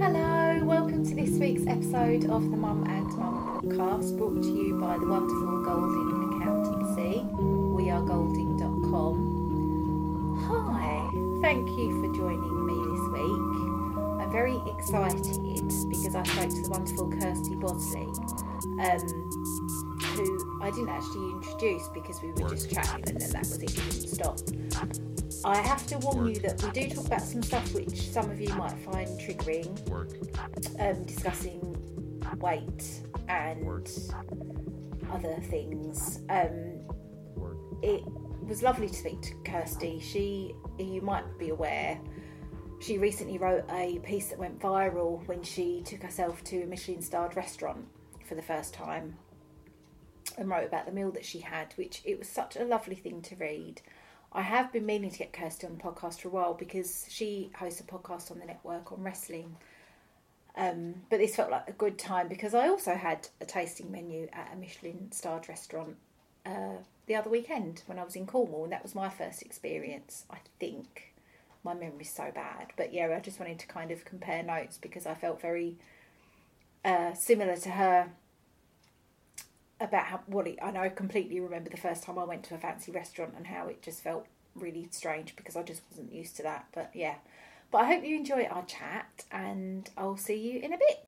Hello, welcome to this week's episode of the Mum and Mum podcast brought to you by the wonderful Golding Accountancy. We are golding.com. Hi, thank you for joining me this week. I'm very excited because I spoke to the wonderful Kirsty Bosley, um, who I didn't actually introduce because we were just chatting and then that was it, didn't stop. I have to warn you that we do talk about some stuff which some of you might find triggering, um, discussing weight and other things. Um, it was lovely to speak to Kirsty. She, you might be aware, she recently wrote a piece that went viral when she took herself to a Michelin starred restaurant for the first time and wrote about the meal that she had, which it was such a lovely thing to read. I have been meaning to get Kirsty on the podcast for a while because she hosts a podcast on the network on wrestling. Um, but this felt like a good time because I also had a tasting menu at a Michelin starred restaurant uh, the other weekend when I was in Cornwall, and that was my first experience. I think my memory's so bad, but yeah, I just wanted to kind of compare notes because I felt very uh, similar to her about how what it, and I completely remember the first time I went to a fancy restaurant and how it just felt really strange because I just wasn't used to that. But yeah, but I hope you enjoy our chat, and I'll see you in a bit.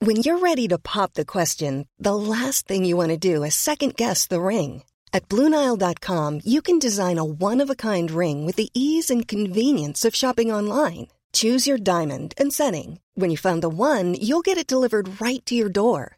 When you're ready to pop the question, the last thing you want to do is second guess the ring. At BlueNile.com, you can design a one of a kind ring with the ease and convenience of shopping online. Choose your diamond and setting. When you find the one, you'll get it delivered right to your door.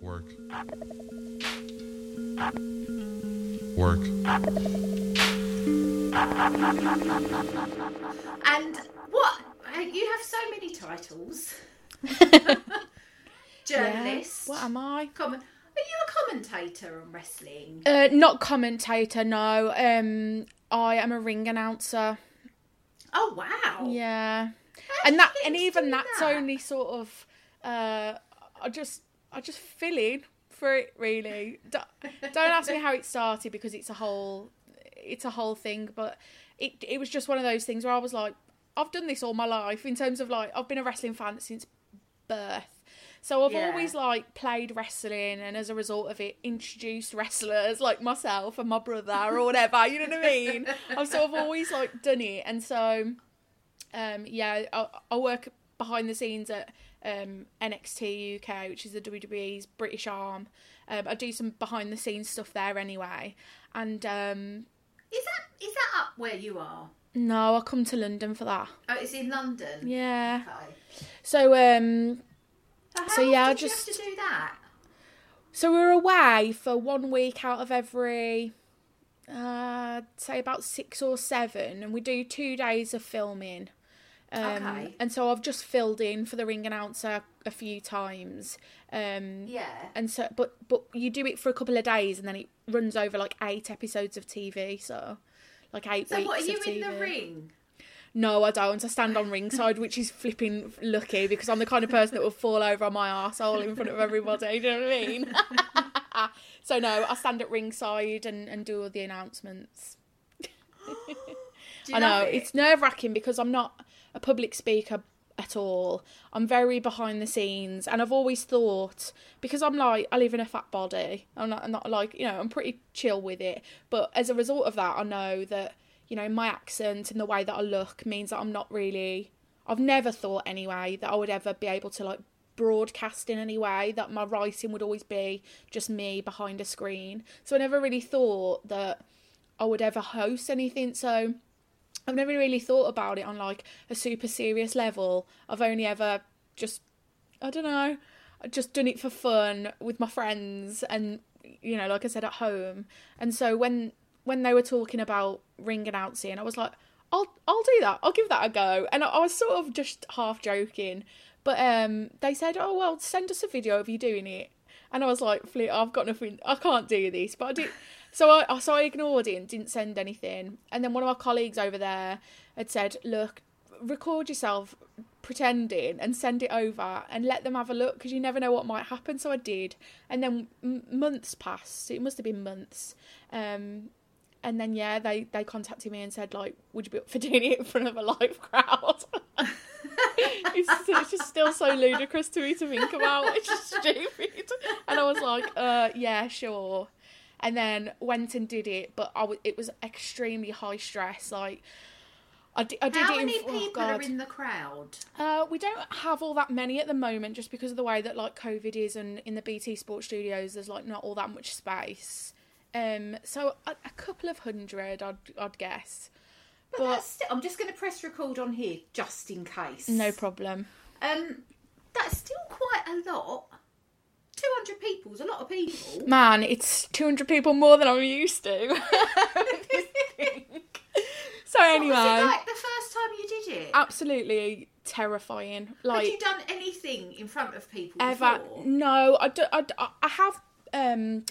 Work. Work. And what you have so many titles. Journalist. What am I? Comment. Are you a commentator on wrestling? Uh, not commentator, no. Um, I am a ring announcer. Oh wow! Yeah. and that and even that's that? only sort of uh i just i just fill in for it really don't, don't ask me how it started because it's a whole it's a whole thing but it it was just one of those things where i was like i've done this all my life in terms of like i've been a wrestling fan since birth so i've Yeah. always like played wrestling and as a result of it introduced wrestlers like myself and my brother or whatever you know what i mean i've sort of always like done it and so um, yeah, I, I work behind the scenes at um, NXT UK, which is the WWE's British arm. Um, I do some behind the scenes stuff there anyway. And um, Is that is that up where you are? no, I come to London for that. Oh, it's in London. Yeah. Okay. So um, So, yeah, I often you just- have to do that. so we're away for one week out of every, uh, say about six or seven, and we do two days of filming. Um, Okay. And so I've just filled in for the ring announcer a few times. Um, Yeah. and so but but you do it for a couple of days and then it runs over like eight episodes of TV so like eight So weeks what are you of in the TV. ring? No I don't I stand on ringside which is flipping lucky because I'm the kind of person that will fall over on my arsehole in front of everybody do you know what I mean so no I stand at ringside and, and do all the announcements I know it? it's nerve wracking because I'm not a public speaker at all. I'm very behind the scenes, and I've always thought because I'm like I live in a fat body. I'm not, I'm not like you know I'm pretty chill with it. But as a result of that, I know that you know my accent and the way that I look means that I'm not really. I've never thought anyway that I would ever be able to like broadcast in any way that my writing would always be just me behind a screen. So I never really thought that I would ever host anything. So I've never really thought about it on like a super serious level. I've only ever just, I don't know, just done it for fun with my friends and you know, like I said, at home. And so when when they were talking about ring announcing, I was like, I'll I'll do that. I'll give that a go. And I, I was sort of just half joking, but um, they said, oh well, send us a video of you doing it. And I was like, Fleet, I've got nothing. I can't do this. But I did. So I so I ignored it and didn't send anything. And then one of my colleagues over there had said, look, record yourself pretending and send it over and let them have a look because you never know what might happen. So I did. And then m- months passed. It must have been months. Um, and then yeah, they they contacted me and said like, would you be up for doing it in front of a live crowd? it's, it's just still so ludicrous to me to think about. It's just stupid. And I was like, uh, yeah, sure. And then went and did it, but I w- it was extremely high stress. Like, I, did How it in. many oh, people God. are in the crowd? Uh, we don't have all that many at the moment, just because of the way that like COVID is, and in the BT Sports Studios, there's like not all that much space. Um, so a, a couple of hundred, I'd I'd guess. But, that's still, I'm just going to press record on here just in case. No problem. Um, that's still quite a lot. Two hundred people's a lot of people. Man, it's 200 people more than I'm used to. so anyway, What was it like the first time you did it? absolutely terrifying. Had Like you done anything in front of people ever? before? No, I, do, I, I have. Um,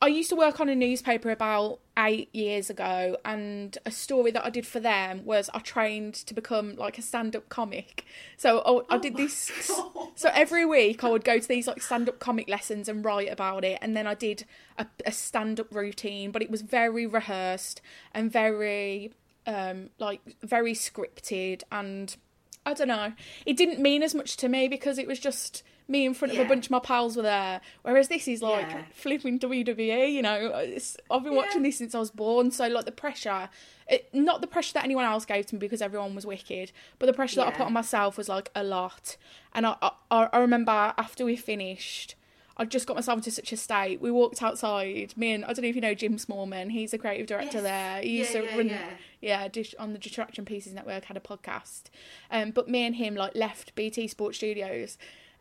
I used to work on a newspaper about eight years ago, and a story that I did for them was I trained to become like a stand-up comic. So I, I did this. So every week I would go to these like stand-up comic lessons and write about it, and then I did a, a stand-up routine, but it was very rehearsed and very um like very scripted and I don't know. It didn't mean as much to me because it was just me in front of Yeah. a bunch of my pals were there. Whereas this is like Yeah. flipping WWE, you know. It's, I've been watching this since I was born, so like the pressure, it, not the pressure that anyone else gave to me because everyone was wicked, but the pressure that I put on myself was like a lot. And I, I, I remember after we finished, I just got myself into such a state. We walked outside. Me and I don't know if you know Jim Smallman. He's a creative director Yes. there. He used Yeah, to yeah, run, yeah. yeah, dish, on the Distraction Pieces Network had a podcast. Um, but me and him like left BT Sports Studios,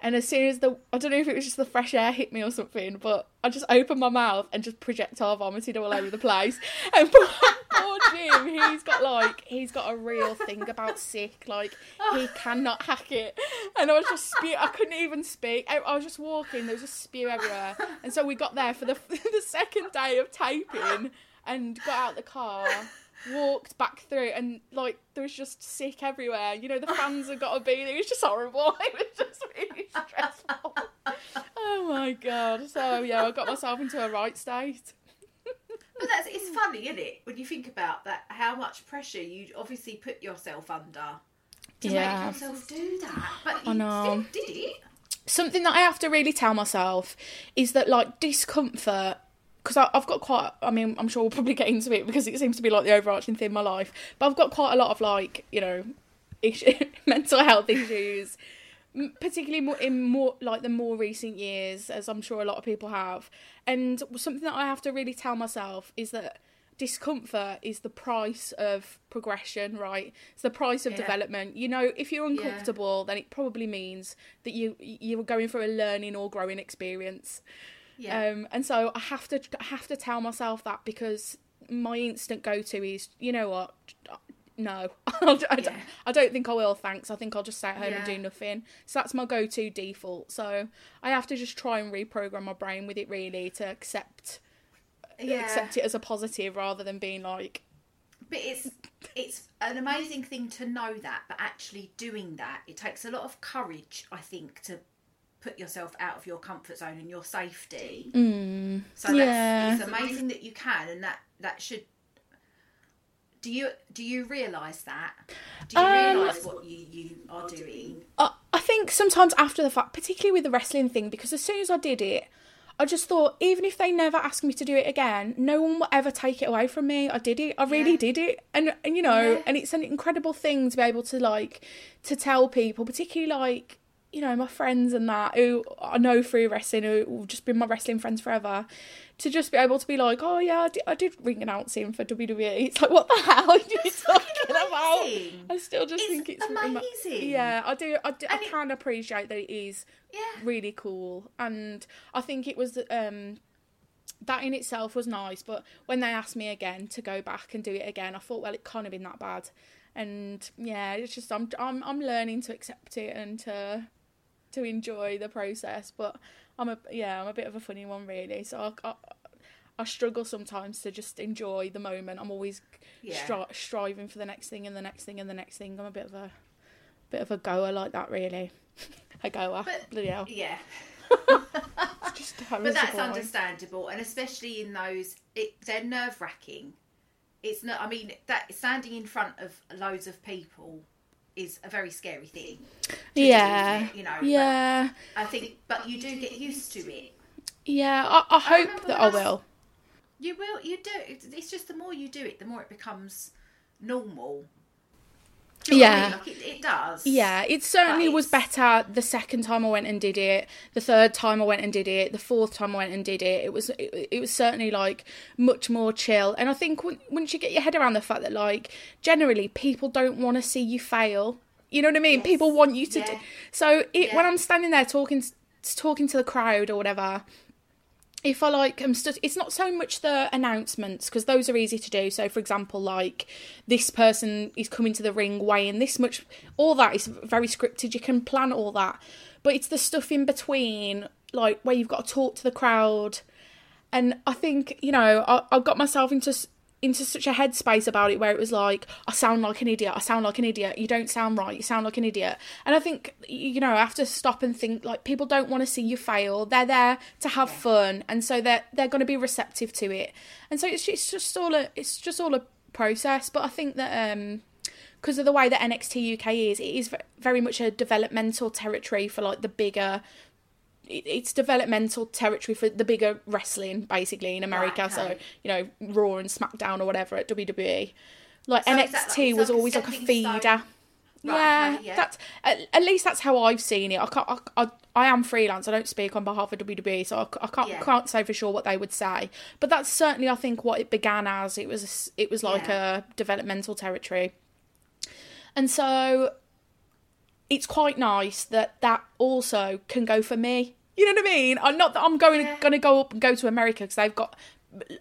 and as soon as the I don't know if it was just the fresh air hit me or something, but I just opened my mouth and just projectile vomited all over the place. And poor, Jim, he's got like he's got a real thing about sick. Like he cannot hack it, and I was just spew. I couldn't even speak. I, I was just walking. There was just spew everywhere, and so we got there for the the second day of taping and got out the car. Walked back through, and like there was just sick everywhere. You know, the fans have got to be. there. It was just horrible. It was just really stressful. oh my god! So yeah, I got myself into a right state. But that's it's funny, isn't it? When you think about that, how much pressure you obviously put yourself under to Yeah. make yourself do that. But I you know. still did it. something that I have to really tell myself is that like discomfort because I've got quite I mean I'm sure we'll probably get into it because it seems to be like the overarching thing in my life but I've got quite a lot of like you know issue, mental health issues particularly more in more like the more recent years as I'm sure a lot of people have. And something that I have to really tell myself is that discomfort is the price of progression right? It's the price of Yeah. development. You know if you're uncomfortable then it probably means that you you're going through a learning or growing experience Yeah. um and so i have to I have to tell myself that because my instant go-to is you know what no I don't, Yeah. I don't think i will thanks i think i'll just stay at home and do nothing so that's my go-to default so i have to just try and reprogram my brain with it really to accept yeah. accept it as a positive rather than being like But it's it's an amazing thing to know that, but actually doing that, it takes a lot of courage, I think, to put yourself out of your comfort zone and your safety. Mm, so that's yeah. it's amazing that you can, and that that should. Do you do you realise that? Do you Um, realise what you you are doing? I, I think sometimes after the fact, particularly with the wrestling thing, because as soon as I did it, I just thought, even if they never ask me to do it again, no one will ever take it away from me. I did it. I really Yeah. did it. And, and you know, Yeah. and it's an incredible thing to be able to like, to tell people, particularly like, you know, my friends and that who I know through wrestling, who have just been my wrestling friends forever, to just be able to be like, oh yeah, I did, I did ring announcing for WWE. It's like, what the hell are you talking about? I still just It's think it's ama- amazing. Yeah, I do. I, do, I it- can appreciate that it is Yeah. really cool, and I think it was um that in itself was nice. But when they asked me again to go back and do it again, I thought, well, it can't have been that bad. And yeah, it's just I'm I'm I'm learning to accept it and to to enjoy the process. But I'm a yeah I'm a bit of a funny one really. So I. I I struggle sometimes to just enjoy the moment. I'm always Yeah. stri- striving for the next thing and the next thing and the next thing. I'm a bit of a bit of a goer like that, really. a goer. But- Bloody hell. Yeah. But that's understandable, and especially in those, it, they're nerve wracking. It's not. I mean, that standing in front of loads of people is a very scary thing. do, Yeah. you know. Yeah. I think, but you do get used to it. Yeah. I, I hope remember that I I will. You will. You do. It's just the more you do it, the more it becomes normal. Do what I Yeah. mean? Like it, it does. Yeah, it certainly was better the second time I went and did it. The third time I went and did it. The fourth time I went and did it. It was it, it was certainly like much more chill. And I think when, once you get your head around the fact that like generally people don't want to see you fail. You know what I mean? People want you to. Yeah. Do, so it, when I'm standing there talking talking to the crowd or whatever, if I like I'm stu- it's not so much the announcements because those are easy to do. So for example, like this person is coming to the ring weighing this much, all that is very scripted. You can plan all that, but it's the stuff in between, like where you've got to talk to the crowd. And I think you know I, I got myself into into such a headspace about it where it was like I sound like an idiot. I sound like an idiot. You don't sound right. You sound like an idiot. And I think you know I have to stop and think like people don't want to see you fail. They're there to have fun, and so they're they're going to be receptive to it. And so it's it's just all a it's just all a process. But I think that um because of the way that NXT UK is, it is very much a developmental territory for like the bigger. It- It's developmental territory for the bigger wrestling, basically in America. Right, So you know, Raw and SmackDown or whatever at WWE. Like So NXT that like- was always like a feeder. stone? Right, yeah, okay, yeah. that's at, at least that's how I've seen it. I can't. I, I, I am freelance. I don't speak on behalf of WWE, so I can't Yeah. can't say for sure what they would say. But that's certainly I think what it began as. It was it was like Yeah. a developmental territory, and so it's quite nice that that also can go for me. You know what I mean? I'm not that I'm going Yeah. going to go up and go to America because they've got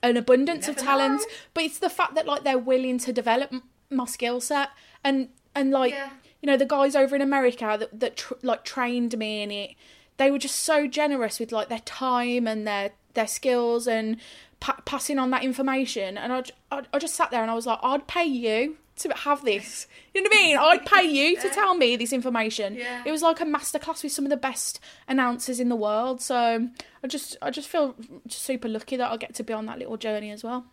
an abundance of talent, know. but it's the fact that like they're willing to develop m- my skill set and and like Yeah. you know the guys over in America that that tr- like trained me in it. They were just so generous with like their time and their their skills and pa- passing on that information. And I, j- I, I just sat there and I was like, I'd pay you to have this. You know what I mean? I'd pay you to tell me this information. Yeah. It was like a masterclass with some of the best announcers in the world. So I just I just feel super lucky that I get to be on that little journey as well.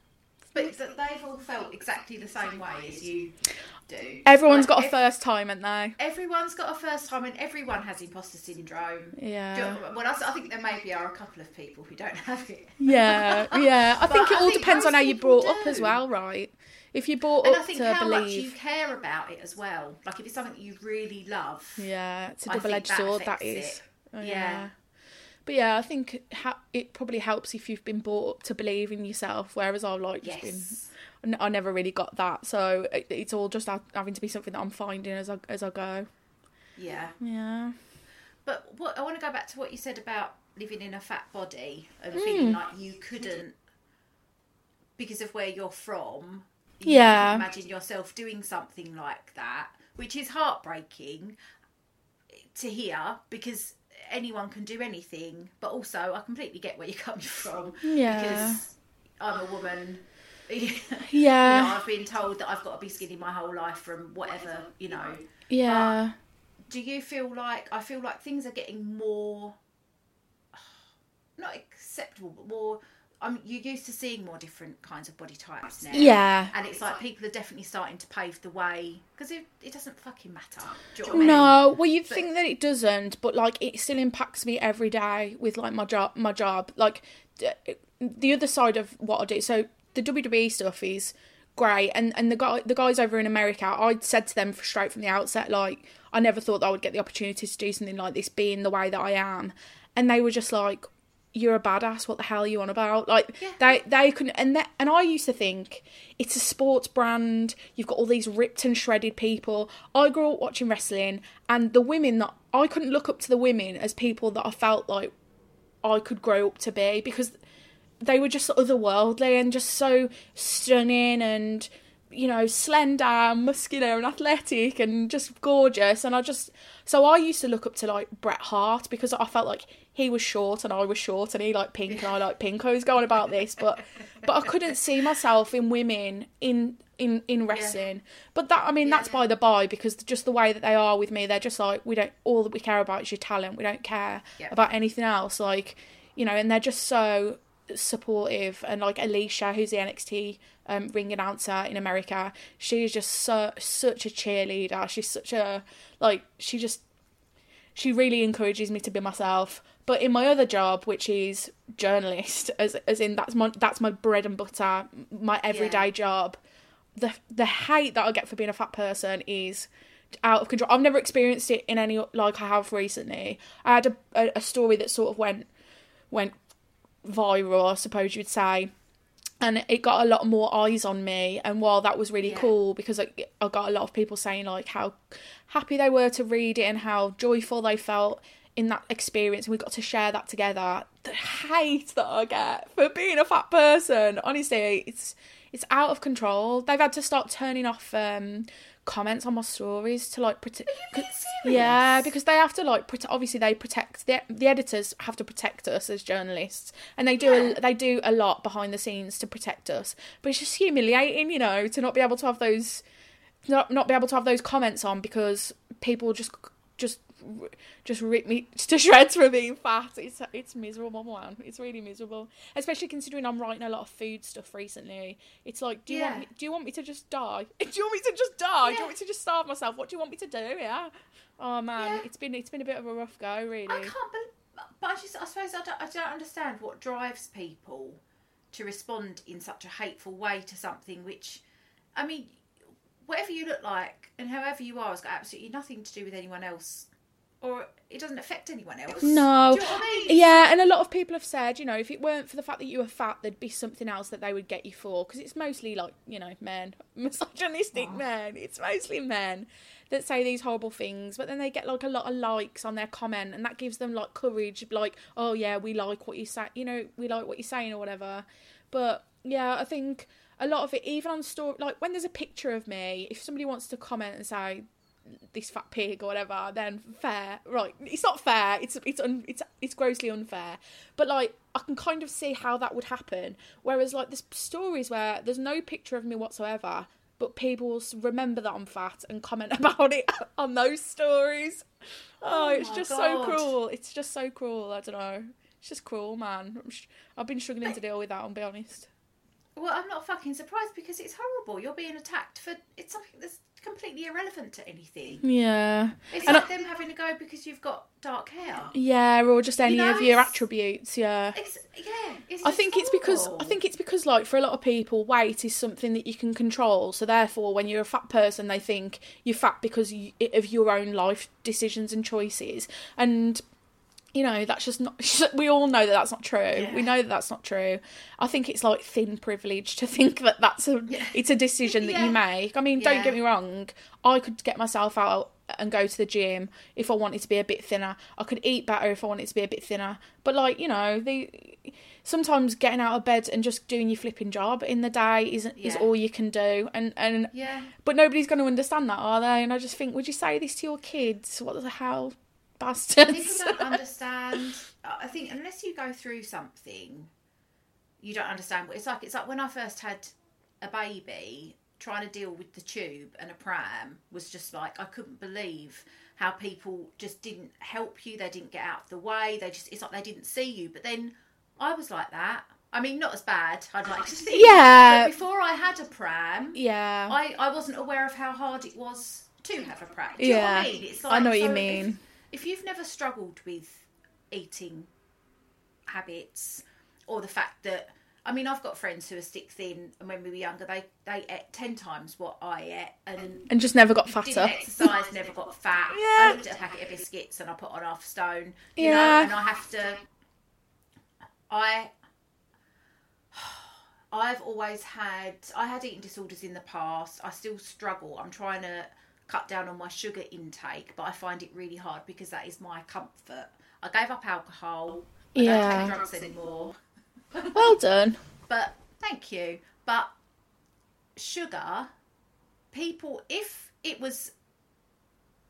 But they've all felt exactly the same way as you do. Everyone's Like, got a first time, haven't they? Everyone's got a first time, and everyone has imposter syndrome. Yeah. Do Well, I I think there maybe are a couple of people who don't have it. Yeah, yeah. I think it I all think depends on how you brought up as well, right? If you brought And up I think to how much you care about it as well. Like if it's something that you really love. yeah, it's a double-edged sword. That is. Oh, Yeah. But yeah, I think it probably helps if you've been brought up to believe in yourself, whereas I've like just Yes. been, I never really got that. So it's all just having to be something that I'm finding as I as I go. Yeah. Yeah. But what I want to go back to what you said about living in a fat body and Hmm. feeling like you couldn't because of where you're from. You Yeah. couldn't imagine yourself doing something like that, which is heartbreaking to hear because anyone can do anything. But also, I completely get where you're coming from. Yeah. Because I'm a woman. you Yeah. know, I've been told that I've got to be skinny my whole life from whatever, you know Yeah. do you feel like I feel like things are getting more not acceptable but more I'm you're used to seeing more different kinds of body types now. Yeah. And it's like people are definitely starting to pave the way because it, it doesn't fucking matter. Do you know what I mean? No, well, you'd think that it doesn't, but like it still impacts me every day with like my job. My job, like the other side of what I do. So the WWE stuff is great, and and the guy, the guys over in America, I said to them straight from the outset, like I never thought that I would get the opportunity to do something like this, being the way that I am, and they were just like. You're a badass. What the hell are you on about? Like they they couldn't and that, and I used to think it's a sports brand. You've got all these ripped and shredded people. I grew up watching wrestling, and the women that I couldn't look up to the women as people that I felt like I could grow up to be because they were just otherworldly and just so stunning and you know slender, muscular and athletic and just gorgeous. And I just so I used to look up to like Bret Hart because I felt like he was short and I was short and he liked pink and I liked pink. I was going about this, but but I couldn't see myself in women in in in wrestling. But that I mean that's by the by because just the way that they are with me, they're just like we don't all that we care about is your talent. We don't care Yeah. about anything else. Like you know, and they're just so supportive and like Alicia who's the NXT um, ring announcer in America she is just so such a cheerleader she's such a like she just she really encourages me to be myself but in my other job which is journalist as as in that's my that's my bread and butter my everyday job the the hate that I get for being a fat person is out of control. I've never experienced it in any like I have recently. I had a, a, a story that sort of went went viral, I suppose you'd say, and it got a lot more eyes on me. And while that was really cool because I, I got a lot of people saying like how happy they were to read it and how joyful they felt in that experience, and we got to share that together. The hate that I get for being a fat person, honestly, it's it's out of control. They've had to start turning off um, comments on my stories to like protect. Yeah, because they have to like prote- obviously they protect the the editors have to protect us as journalists, and they do a, they do a lot behind the scenes to protect us. But it's just humiliating, you know, to not be able to have those not not be able to have those comments on because people just just just rip me to shreds for being fat. It's it's miserable, man. It's really miserable, especially considering I'm writing a lot of food stuff recently. It's like, do you want me, do you want me to just die? Do you want me to just die? Do you want me to just starve myself? What do you want me to do? Yeah. Oh man, Yeah. it's been it's been a bit of a rough go, really. I can't believe, but I just, I suppose I don't, I don't understand what drives people to respond in such a hateful way to something which, I mean, whatever you look like and however you are has got absolutely nothing to do with anyone else, or it doesn't affect anyone else. No. You know I mean? Yeah, and a lot of people have said, you know, if it weren't for the fact that you were fat, there'd be something else that they would get you for. Because it's mostly like, you know, men, misogynistic oh. men. It's mostly men that say these horrible things, but then they get like a lot of likes on their comment, and that gives them like courage, like, oh yeah, we like what you say, you know, we like what you're saying or whatever. But yeah, I think a lot of it, even on story, like when there's a picture of me, if somebody wants to comment and say, this fat pig or whatever, then fair. Right, it's not fair. It's it's un, it's it's grossly unfair. But like, I can kind of see how that would happen. Whereas like, there's stories where there's no picture of me whatsoever, but people will remember that I'm fat and comment about it on those stories. Oh, Oh it's just so cruel. It's just so cruel. I don't know. It's just cruel, man. I'm sh- I've been struggling to deal with that. I'll be honest. Well, I'm not fucking surprised because it's horrible. You're being attacked for it's something that's completely irrelevant to anything. Yeah. It's And like I- them having a go because you've got dark hair. Yeah, or just any know, of your attributes. Yeah. It's, yeah, it's I think it's because I think it's because like for a lot of people, weight is something that you can control. So therefore, when you're a fat person, they think you're fat because you, of your own life decisions and choices. And you know that's just not. We all know that that's not true. We know that that's not true. I think it's like thin privilege to think that that's a it's a decision that Yeah. you make. I mean, don't get me wrong. I could get myself out and go to the gym if I wanted to be a bit thinner. I could eat better if I wanted to be a bit thinner. But like you know, the sometimes getting out of bed and just doing your flipping job in the day isn't is all you can do. And and Yeah. but nobody's going to understand that, are they? And I just think, would you say this to your kids? What the hell, bastards? People don't understand. I think unless you go through something, you don't understand what it's like. It's like when I first had a baby, trying to deal with the tube and a pram was just like I couldn't believe how people just didn't help you. They didn't get out of the way. They just it's like they didn't see you. But then I was like that. I mean, not as bad. I'd like to see. Yeah. But before I had a pram, yeah. I, I wasn't aware of how hard it was to have a pram. Do you know what I Yeah. mean? It's I know what you so if- mean. If, you've never struggled with eating habits or the fact that I mean, I've got friends who are stick thin, and when we were younger, they they ate ten times what I ate, and and just never got fatter. didn't exercise, never got fat. Yeah. I looked at a packet of biscuits and I put on half stone. You Yeah. know, and I have to. I. I've always had. I had eating disorders in the past. I still struggle. I'm trying to cut down on my sugar intake, but I find it really hard because that is my comfort. I gave up alcohol. I Yeah. don't take drugs anymore. Well done. But thank you. But sugar, people, if it was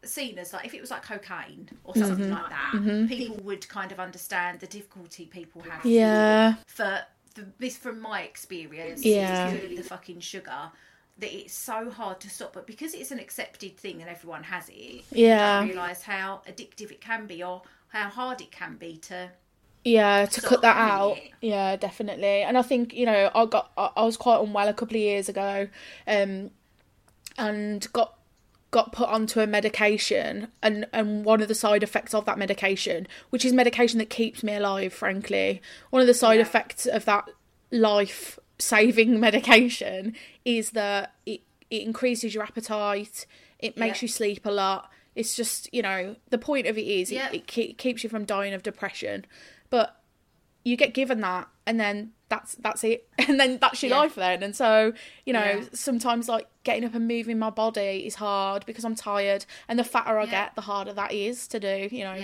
seen as like, if it was like cocaine or something Mm-hmm. like that, people would kind of understand the difficulty people have. Yeah. For the, this, from my experience, Yeah. the fucking sugar. That it's so hard to stop, but because it's an accepted thing and everyone has it, Yeah. you realise how addictive it can be or how hard it can be to Yeah, to cut that out. it. Yeah, definitely. And I think you know, I got I, I was quite unwell a couple of years ago, um, and got got put onto a medication, and and one of the side effects of that medication, which is medication that keeps me alive, frankly, one of the side Yeah. effects of that life saving medication is that it it increases your appetite, it makes Yeah. you sleep a lot. It's just you know the point of it is Yeah. it, it keeps you from dying of depression, but you get given that and then that's that's it and then that's your Yeah. life then and so you know Yeah. sometimes like getting up and moving my body is hard because i'm tired and the fatter i Yeah. get the harder that is to do you know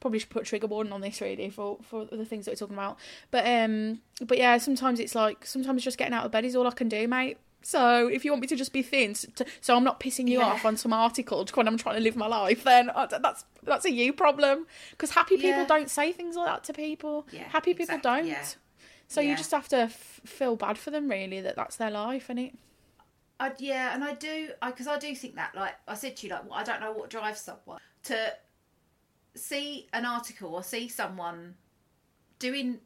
probably should put trigger warning on this really for for the things that we're talking about but um but yeah sometimes it's like sometimes just getting out of bed is all i can do mate so if you want me to just be thin, to, so I'm not pissing you Yeah. off on some article when I'm trying to live my life, then I, that's that's a you problem. Because happy people Yeah. don't say things like that to people. Yeah, happy people exactly, don't. Yeah. So you just have to f- feel bad for them, really, that that's their life, and it. I, yeah, and I do, because I, do think that, like I said to you, like I don't know what drives someone to see an article or see someone doing,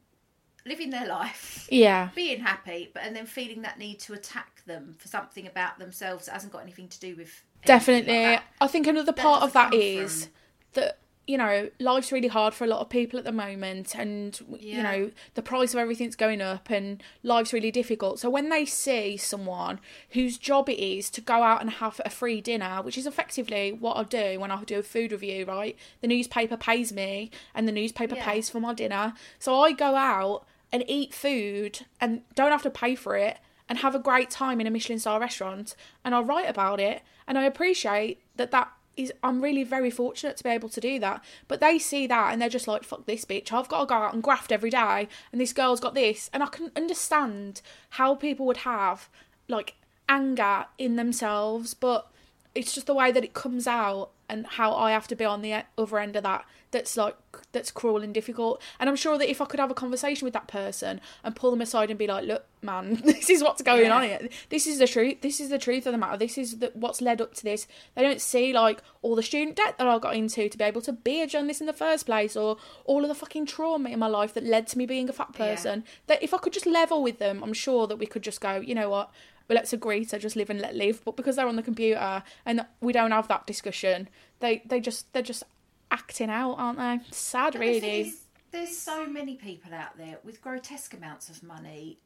living their life, Yeah. being happy, but and then feeling that need to attack them for something about themselves that hasn't got anything to do with. Definitely. like. I think another part of doesn't that is from- that you know life's really hard for a lot of people at the moment and you know the price of everything's going up and life's really difficult. So when they see someone whose job it is to go out and have a free dinner which is effectively what i do when i do a food review right? The newspaper pays me and the newspaper Yeah. pays for my dinner. So i go out and eat food and don't have to pay for it and have a great time in a Michelin star restaurant and I write about it and I appreciate that that is I'm really very fortunate to be able to do that. But they see that and they're just like fuck this bitch. I've got to go out and graft every day and this girl's got this. And I can understand how people would have like anger in themselves but it's just the way that it comes out and how I have to be on the other end of that that's like that's cruel and difficult. And I'm sure that if I could have a conversation with that person and pull them aside and be like, "Look, man, this is what's going Yeah. on here. This is the truth. This is the truth of the matter. This is the, what's led up to this." They don't see like all the student debt that I got into to be able to be a journalist in the first place, or all of the fucking trauma in my life that led to me being a fat Yeah. person. That if I could just level with them, I'm sure that we could just go, you know what. Well, let's agree to just live and let live. But because they're on the computer and we don't have that discussion, they they just they're just acting out, aren't they? Sad, And the really. is, there's so many people out there with grotesque amounts of money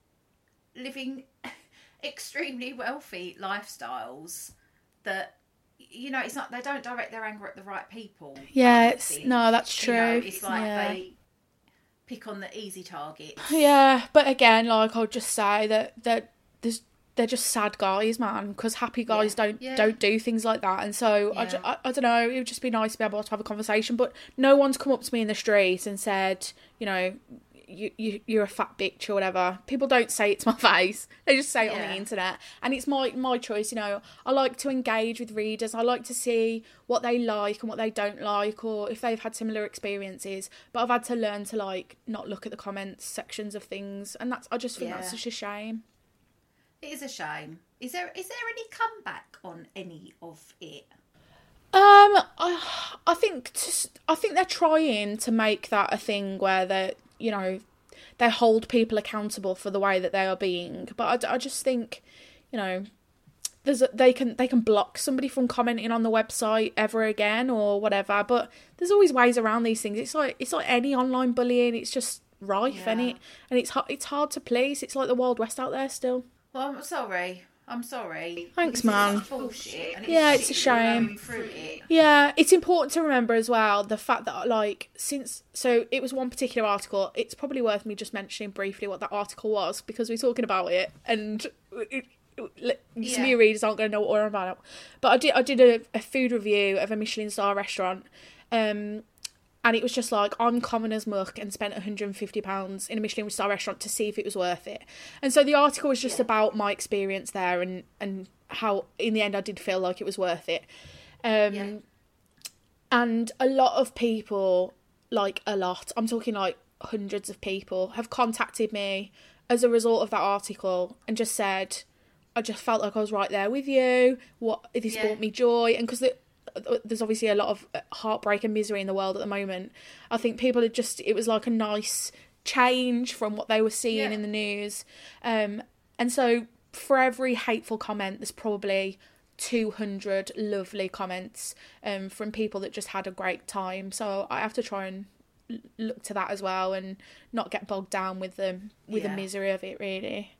living extremely wealthy lifestyles that you know it's not they don't direct their anger at the right people Yeah, it's, no, that's You know, true. it's like yeah. they pick on the easy targets Yeah, but again, like I'll just say that that there's they're just sad guys, man. Because happy guys don't Yeah. don't do things like that, and so I, ju- I, I don't know. It would just be nice to be able to have a conversation. But no one's come up to me in the street and said, you know, you, you you're a fat bitch or whatever. People don't say it to my face. They just say it on the internet, and it's my my choice. You know, I like to engage with readers. I like to see what they like and what they don't like, or if they've had similar experiences. But I've had to learn to like not look at the comments sections of things, and that's I just think that's such a shame. It is a shame is there is there any comeback on any of it Um, I, I think to, I think they're trying to make that a thing where they, you know, they hold people accountable for the way that they are being. But I, I just think, you know, there's a, they can they can block somebody from commenting on the website ever again or whatever. But there's always ways around these things. It's like it's like any online bullying. It's just rife, and it and it's hard, it's hard to police. It's like the wild west out there still. Well i'm sorry i'm sorry Thanks, man. bullshit and Yeah, it's a shame. it Yeah, it's important to remember as well the fact that like since so it was one particular article. It's probably worth me just mentioning briefly what that article was because we're talking about it and it, it, some of Yeah. your readers aren't going to know what we're about. But I did I did a, a food review of a Michelin star restaurant. Um and it was just like I'm common as muck and spent 150 pounds in a Michelin star restaurant to see if it was worth it. And so the article was just about my experience there and and how in the end I did feel like it was worth it. Um Yeah. and a lot of people like a lot i'm talking like hundreds of people have contacted me as a result of that article and just said i just felt like i was right there with you what this Yeah. brought me joy and because there's obviously a lot of heartbreak and misery in the world at the moment i think people are just it was like a nice change from what they were seeing Yeah. in the news um and so for every hateful comment there's probably 200 lovely comments um, from people that just had a great time. So I have to try and look to that as well and not get bogged down with the with the misery of it really.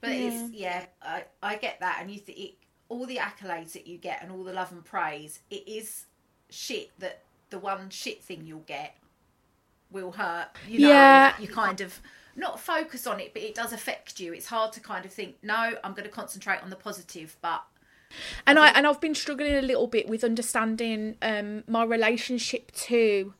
But it's yeah, I, I get that, and you th- it, all the accolades that you get and all the love and praise, it is shit that the one shit thing you'll get will hurt. You know, Yeah. you kind of not focus on it, but it does affect you. It's hard to kind of think, no, I'm going to concentrate on the positive, but And I and I've been struggling a little bit with understanding um my relationship to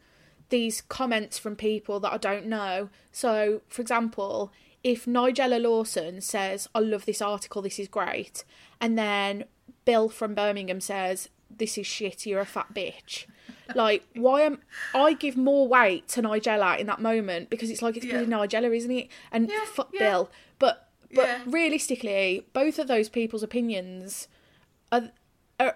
these comments from people that I don't know. So, for example, if Nigella Lawson says, "I love this article, this is great," and then Bill from Birmingham says, "This is shit, you're a fat bitch." Like, why am I give more weight to Nigella in that moment because it's like it's Yeah. Nigella, isn't it? And Yeah, fuck yeah. Bill. But but Yeah. realistically, both of those people's opinions are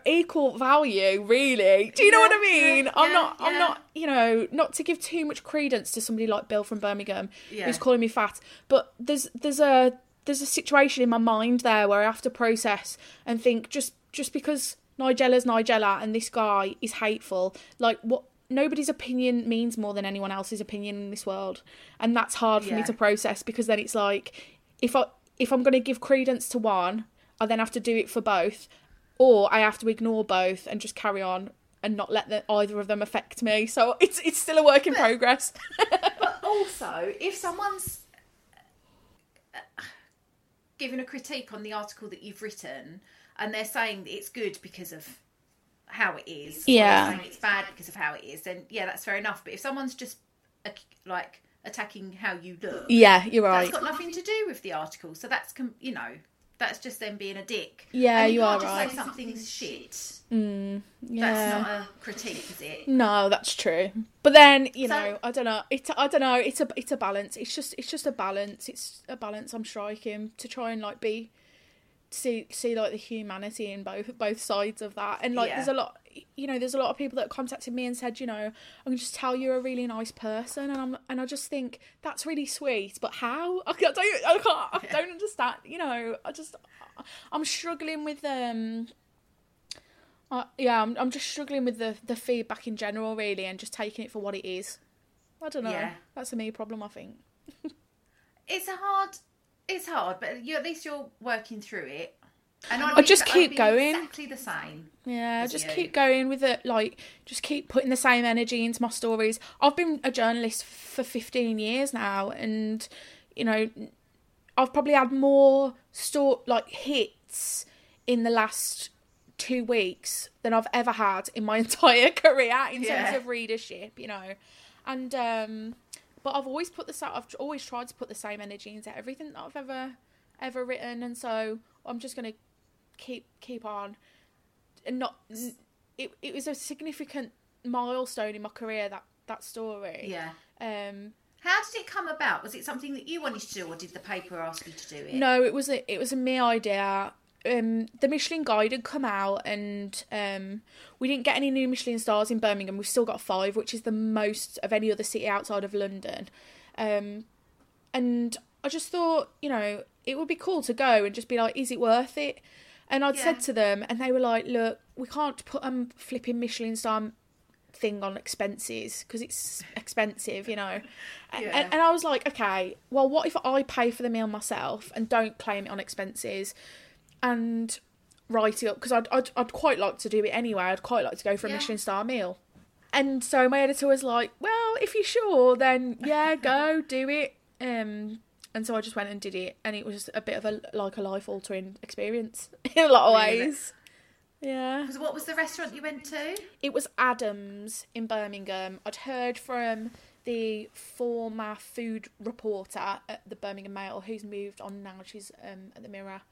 equal value, really. Do you know Yeah, what I mean? yeah, I'm yeah, not. I'm not. You know, not to give too much credence to somebody like Bill from Birmingham Yeah. who's calling me fat, but there's there's a there's a situation in my mind there where I have to process and think just just because Nigella's Nigella and this guy is hateful, like what. Nobody's opinion means more than anyone else's opinion in this world, and that's hard for me to process because then it's like, if I if I'm going to give credence to one, I then have to do it for both, or I have to ignore both and just carry on and not let the, either of them affect me. So it's it's still a work in progress. But also, if someone's uh, giving a critique on the article that you've written and they're saying that it's good because of how it is, or Yeah. it's bad because of how it is, then yeah, that's fair enough. But if someone's just uh, like attacking how you look, yeah, you're that's right. got nothing to do with the article. So that's you know, that's just them being a dick. Yeah, and you can't are just right. Say something's shit. Mm, yeah. That's not a critique, is it? No, that's true. But then you So- know, I don't know. It's I don't know. It's a it's a balance. It's just it's just a balance. It's a balance I'm striking to try and like be see see like the humanity in both both sides of that. And like Yeah. there's a lot you know, there's a lot of people that contacted me and said, you know, I can just tell you're a really nice person, and I'm and I just think that's really sweet. But how? I don't I can't I don't understand. You know, I just I'm struggling with um. Uh, yeah, I'm, I'm just struggling with the, the feedback in general, really, and just taking it for what it is. I don't know. Yeah. That's a me problem, I think. It's a hard. It's hard, but you at least you're working through it. And I'd I be- just I'd keep going. Exactly the same. Yeah, just you. keep going with it. Like, just keep putting the same energy into my stories. I've been a journalist for 15 years now, and you know, I've probably had more store like hits in the last two weeks than I've ever had in my entire career in Yeah. terms of readership. You know, and um, but I've always put this out. I've always tried to put the same energy into everything that I've ever ever written, and so I'm just gonna keep keep on and not it, it was a significant milestone in my career that that story Yeah. um How did it come about? Was it something that you wanted to do, or did the paper ask you to do it? no it was a it was a me idea um the michelin guide had come out and um we didn't get any new michelin stars in birmingham we've still got five which is the most of any other city outside of london um and i just thought you know it would be cool to go and just be like is it worth it and i'd Yeah. said to them and they were like look we can't put a flipping michelin star thing on expenses because it's expensive, you know. Yeah. And, and I was like, okay, well, what if I pay for the meal myself and don't claim it on expenses and write it up? Because I'd, I'd, I'd quite like to do it anyway. I'd quite like to go for a Yeah. Michelin star meal. And so my editor was like, well, if you're sure, then yeah, go do it. Um, and so I just went and did it, and it was a bit of a like a life altering experience in a lot of Really? ways. Yeah. So what was the restaurant you went to? It was Adam's in Birmingham. I'd heard from the former food reporter at the Birmingham Mail who's moved on now. She's um, at the Mirror.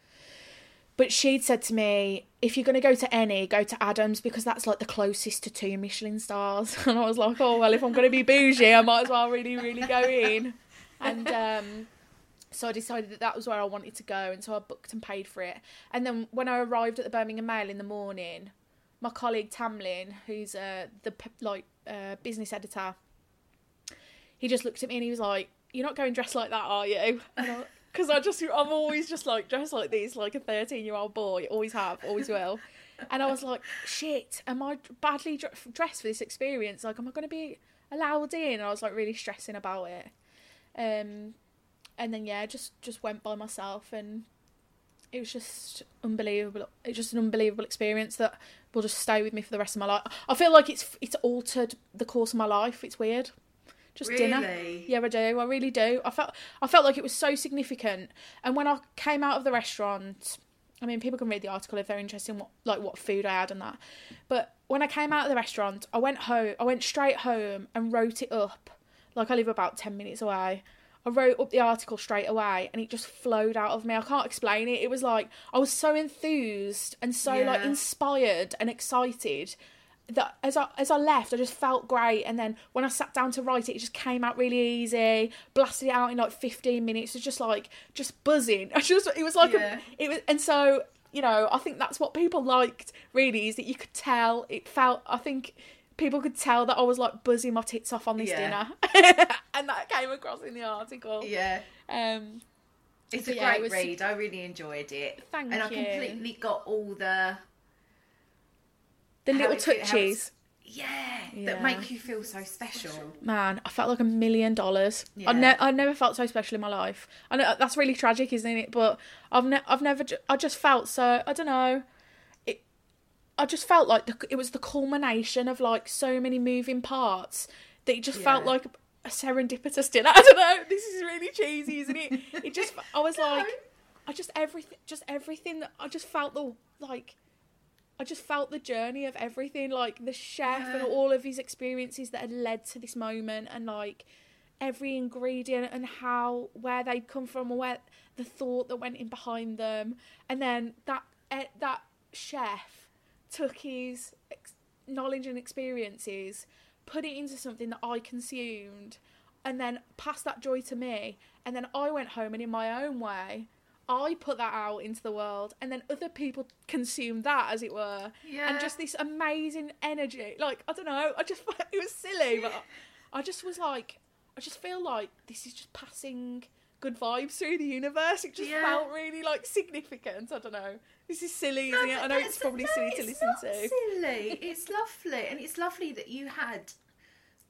But she'd said to me, if you're going to go to any, go to Adam's because that's like the closest to two Michelin stars. And I was like, oh, well, if I'm going to be bougie, I might as well really, really go in. And um, so I decided that that was where I wanted to go. And so I booked and paid for it. And then when I arrived at the Birmingham Mail in the morning, my colleague Tamlin, who's uh, the like uh, business editor, he just looked at me and he was like, "You're not going dressed like that, are you?" Because I just, I'm always just like dressed like this, like a 13 year old boy. Always have, always will. And I was like, "Shit, am I badly dr- dressed for this experience? Like, am I going to be allowed in?" And I was like really stressing about it. Um, and then yeah, just just went by myself and it was just unbelievable. It's just an unbelievable experience that will just stay with me for the rest of my life. I feel like it's it's altered the course of my life. It's weird. Just dinner. Yeah, I do. I really do. I felt I felt like it was so significant. And when I came out of the restaurant, I mean, people can read the article if they're interested in what like what food I had and that. But when I came out of the restaurant, I went home. I went straight home and wrote it up. Like I live about ten minutes away. I wrote up the article straight away and it just flowed out of me. I can't explain it. It was like I was so enthused and so like inspired and excited that as I as I left, I just felt great. And then when I sat down to write it, it just came out really easy. Blasted it out in like fifteen minutes. It was just like just buzzing. I just it was like Yeah. a, it was, and so you know I think that's what people liked really is that you could tell it felt. I think people could tell that I was like buzzing my tits off on this Yeah. dinner, and that came across in the article. Yeah. Um, It's a yeah, it great was- read. I really enjoyed it. Thank and I completely got all the the how little it- how it's- touches. yeah, Yeah. that make you feel so special. Man, I felt like a million dollars. Yeah. I ne- I never felt so special in my life. I know that's really tragic, isn't it? But I've ne- I've never. Ju- I just felt so. I don't know. It. I just felt like the, it was the culmination of like so many moving parts that it just felt like a serendipitous dinner. I don't know. This is really cheesy, isn't it? It just. I was like, I just everything, just everything that I just felt the like. I just felt the journey of everything, like the chef and all of his experiences that had led to this moment, and like every ingredient and how where they'd come from or where the thought that went in behind them. And then that eh, that chef took his ex- knowledge and experiences put it into something that I consumed and then passed that joy to me. And then I went home and in my own way I put that out into the world and then other people consume that as it were Yeah. and just this amazing energy like I don't know I just it was silly but I just was like I just feel like this is just passing good vibes through the universe it just Yeah. felt really like significant I don't know this is silly isn't it I know it's probably no, silly to listen to Silly. It's lovely, and it's lovely that you had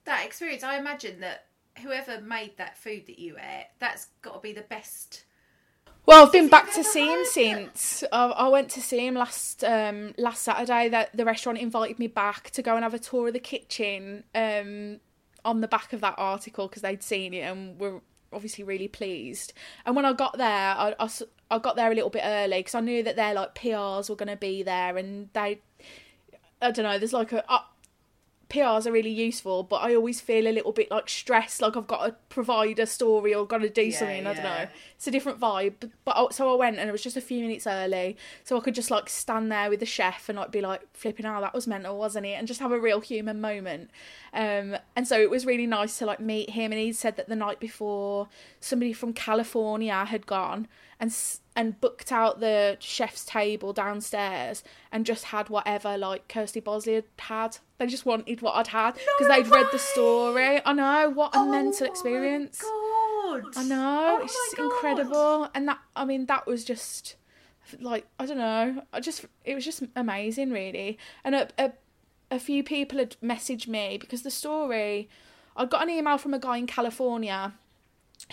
that experience. I imagine that whoever made that food that you ate, that's got to be the best. Well, I've been back to see him since. I, I went to see him last um, last Saturday. That the restaurant invited me back to go and have a tour of the kitchen. Um, on the back of that article because they'd seen it and were obviously really pleased. And when I got there, I got there a little bit early because I knew that their like PRs were going to be there and they. I don't know. There's like a. Uh, PRs are really useful, but I always feel a little bit like stressed, like I've got to provide a story or got to do Yeah, something. I don't know. It's a different vibe. But, but I, so I went and it was just a few minutes early, so I could just like stand there with the chef and like be like flipping out. That was mental, wasn't it? And just have a real human moment. Um, and so it was really nice to like meet him. And he said that the night before, somebody from California had gone and s- and booked out the chef's table downstairs and just had whatever like Kirsty Bosley had had. They just wanted what I'd had because No they'd read the story. I know what a Oh mental experience. God. I know Oh it's my just God. incredible, and that I mean that was just like I don't know. I just it was just amazing, really. And a a, a few people had messaged me because the story. I got an email from a guy in California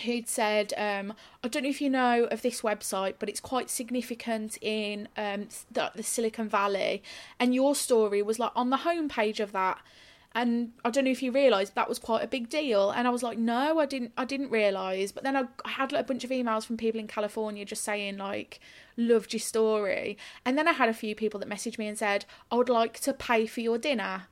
who'd said, um, I don't know if you know of this website, but it's quite significant in um, the, the Silicon Valley. And your story was like on the homepage of that. And I don't know if you realised that was quite a big deal. And I was like, no, I didn't. I didn't realise. But then I, I had like, a bunch of emails from people in California just saying like, loved your story. And then I had a few people that messaged me and said, I would like to pay for your dinner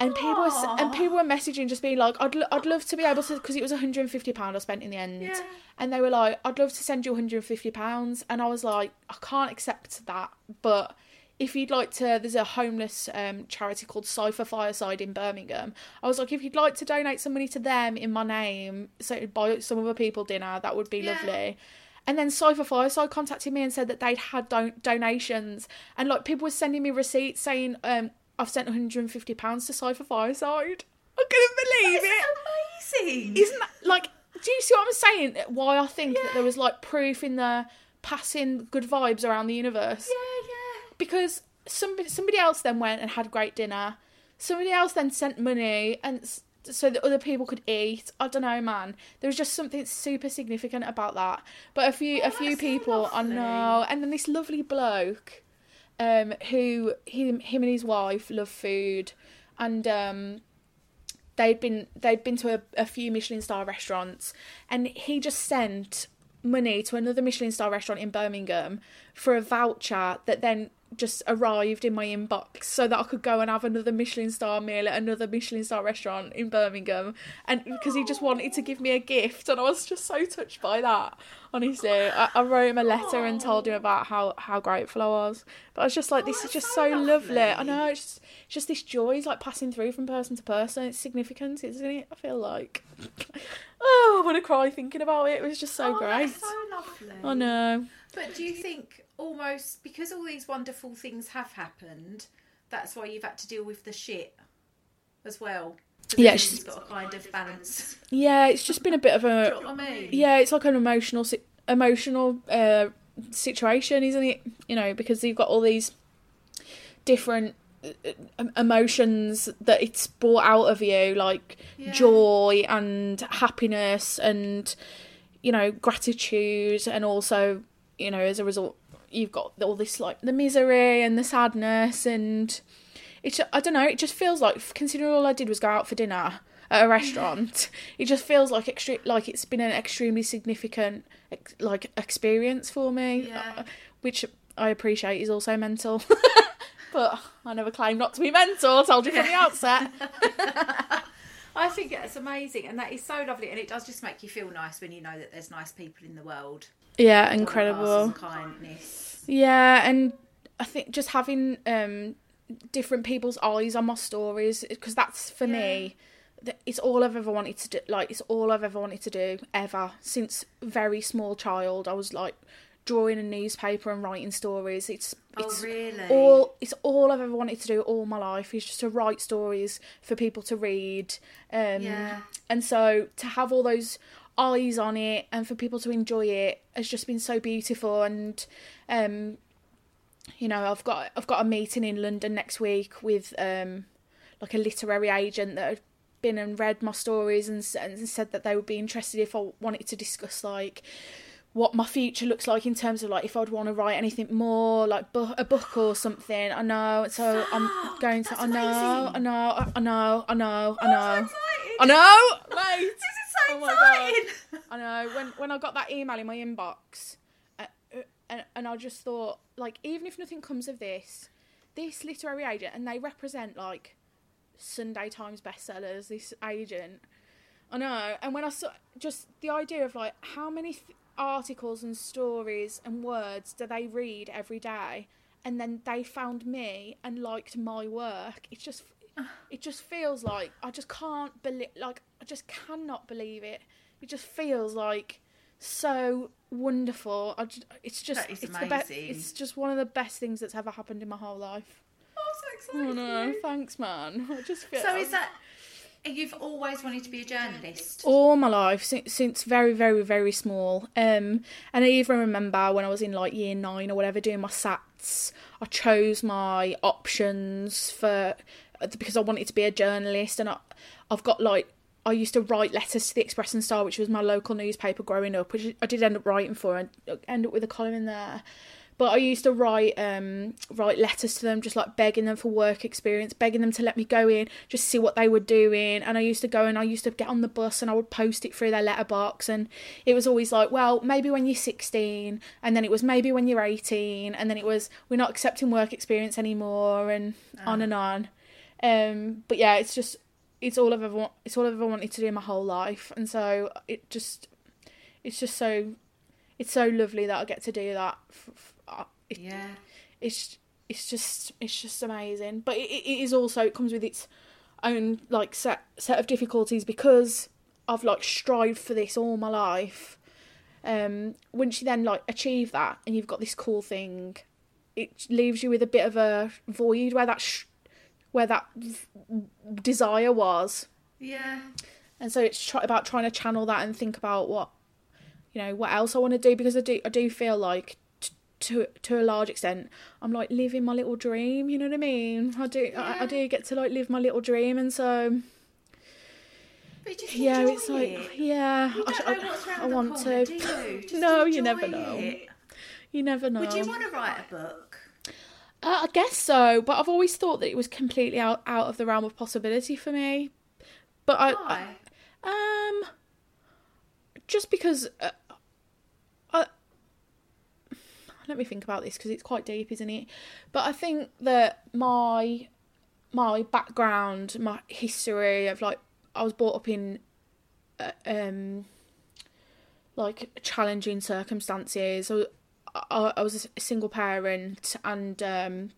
and people were, and people were messaging just being like I'd, I'd love to be able to because it was 150 pound I spent in the end. Yeah. and they were like I'd love to send you 150 pounds. And I was like I can't accept that but if you'd like to there's a homeless um, charity called SIFA Fireside in Birmingham. I was like if you'd like to donate some money to them in my name so buy some other people dinner that would be Yeah. lovely. And then SIFA Fireside contacted me and said that they'd had don- donations, and like people were sending me receipts saying, um, "I've sent 150 pounds to SIFA Fireside." I couldn't believe it. Amazing. Isn't that like? Do you see what I'm saying? Why I think that there was like proof in the passing good vibes around the universe yeah, yeah. because somebody somebody else then went and had great dinner. Somebody else then sent money and so that other people could eat. I don't know, man. There was just something super significant about that. But a few a few Oh, so people I know, and then this lovely bloke, um, who him him and his wife love food, and um, they'd been they'd been to a, a few Michelin star restaurants, and he just sent money to another Michelin star restaurant in Birmingham for a voucher that then just arrived in my inbox so that I could go and have another Michelin star meal at another Michelin star restaurant in Birmingham. And because he just wanted to give me a gift and I was just so touched by that honestly. I, I wrote him a letter and told him about how how grateful I was. But I was just like this oh, is just so so lovely. I know it's just, it's just this joy is like passing through from person to person. It's significant isn't it? I feel like. Oh I want to cry thinking about it. It was just so Oh, great. so lovely. I know. But do you think almost because all these wonderful things have happened, that's why you've had to deal with the shit as well? Yeah, Yeah, it's- you've got to kind of balance. yeah it's just been a bit of Do a you know what I mean? yeah it's like an emotional emotional uh situation isn't it you know because you've got all these different uh, emotions that it's brought out of you like Yeah. joy and happiness and you know gratitude and also you know as a result you've got all this like the misery and the sadness and it's I don't know it just feels like considering all I did was go out for dinner at a restaurant it just feels like extre- like it's been an extremely significant ex- like experience for me Yeah. uh, which I appreciate is also mental but I never claimed not to be mental I told you from the outset I think it's amazing, and that is so lovely, and it does just make you feel nice when you know that there's nice people in the world. Yeah, All of us incredible. kindness. Yeah, and I think just having um different people's eyes on my stories because that's for me. th- It's all I've ever wanted to do. Like it's all I've ever wanted to do ever since very small child. I was like drawing a newspaper and writing stories. It's Oh, it's really? all it's all I've ever wanted to do all my life is just to write stories for people to read. Um, Yeah. And so to have all those eyes on it and for people to enjoy it has just been so beautiful. And um, you know, I've got I've got a meeting in London next week with um, like a literary agent that had been and read my stories and, and said that they would be interested if I wanted to discuss like what my future looks like in terms of like if I'd want to write anything more like bu- a book or something. I know, so I'm going to. I know, I know, I know, I know, I Oh, know. I know, mate. This is so Oh my exciting. I know when when I got that email in my inbox, uh, uh, and and I just thought like even if nothing comes of this, this literary agent and they represent like Sunday Times bestsellers. This agent, I know. And when I saw just the idea of like how many th- articles and stories and words do they read every day, and then they found me and liked my work. It's just it just feels like I just can't believe like I just cannot believe it. It just feels like so wonderful. I just, it's just it's the best. It's just one of the best things that's ever happened in my whole life. Oh, so Oh no, thanks, man. I just feel So is that you've always wanted to be a journalist? all my life since since very very very small. Um, and I even remember when I was in like year nine or whatever doing my SATs, I chose my options for because I wanted to be a journalist, and I, I've got like. I used to write letters to the Express and Star, which was my local newspaper growing up, which I did end up writing for, and end up with a column in there. But I used to write um write letters to them, just like begging them for work experience, begging them to let me go in, just see what they were doing. And I used to go and I used to get on the bus and I would post it through their letterbox. And it was always like, well, maybe when you're 16, and then it was maybe when you're 18, and then it was we're not accepting work experience anymore, and on and on. Um, but yeah, it's just it's all I've ever want, it's all I've ever wanted to do my whole life, and so it just it's just so it's so lovely that I get to do that. Uh, it- Yeah. it's it's just it's just amazing. But it, it is also it comes with its own like set set of difficulties because I've like strived for this all my life. Um, once you then like achieve that and you've got this cool thing, it leaves you with a bit of a void where that sh- where that v- desire was Yeah. and so it's try- about trying to channel that and think about what you know what else I want to do because I do I do feel like t- to to a large extent I'm like living my little dream you know what I mean I do I, I do get to like live my little dream and so But just yeah it's like it. yeah I, I- I want corner, to you? No you never know it. you never know Would you want to write a book? Uh, I guess so, but I've always thought that it was completely out, out of the realm of possibility for me. But I, Why? I um, just because uh, I, let me think about this because it's quite deep, isn't it? But I think that my my background, my history of like I was brought up in uh, um like challenging circumstances. So I, I was a single parent and um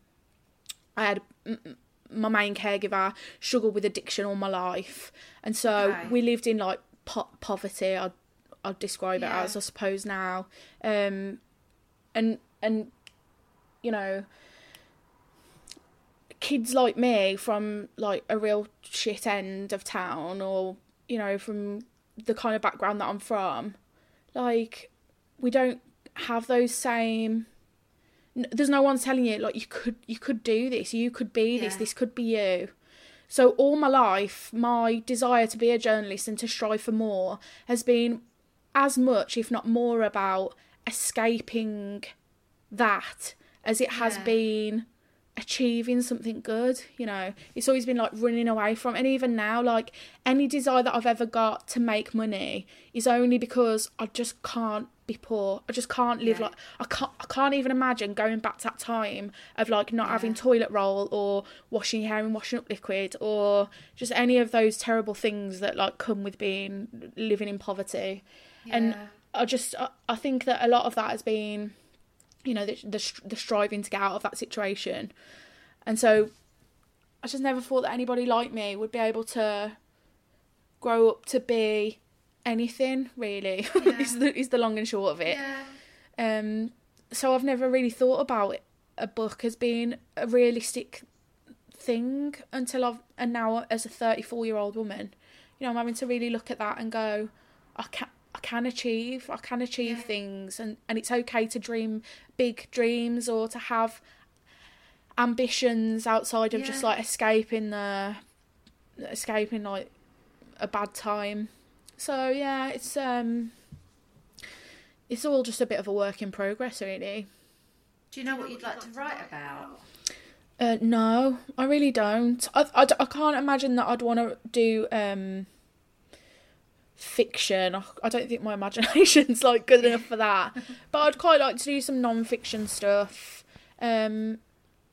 I had my main caregiver struggled with addiction all my life, and so Okay. we lived in like po- poverty. I'd I'd describe it as I suppose now, um, and and you know kids like me from like a real shit end of town or you know from the kind of background that I'm from like we don't have those same there's no one telling you like you could you could do this you could be this Yeah. this could be you so all my life my desire to be a journalist and to strive for more has been as much if not more about escaping that as it has Yeah. been achieving something good you know it's always been like running away from and even now like any desire that i've ever got to make money is only because i just can't be poor. I just can't live Yeah. like I can't. I can't even imagine going back to that time of like not having toilet roll or washing your hair and washing up liquid or just any of those terrible things that like come with being living in poverty. And I just I, I think that a lot of that has been, you know, the, the the striving to get out of that situation, and so I just never thought that anybody like me would be able to grow up to be anything really. is the is the long and short of it. Yeah. Um, so I've never really thought about a book as being a realistic thing until I've and now as a 34 year old woman, you know, I'm having to really look at that and go, I can I can achieve, I can achieve things, and and it's okay to dream big dreams or to have ambitions outside of just like escaping the escaping like a bad time. So yeah, it's um it's all just a bit of a work in progress really. Do you know what you'd like to write about? Uh, no, I really don't. I, I, I can't imagine that I'd want to do um fiction. I, I don't think my imagination's like good enough for that. But I'd quite like to do some non-fiction stuff. Um,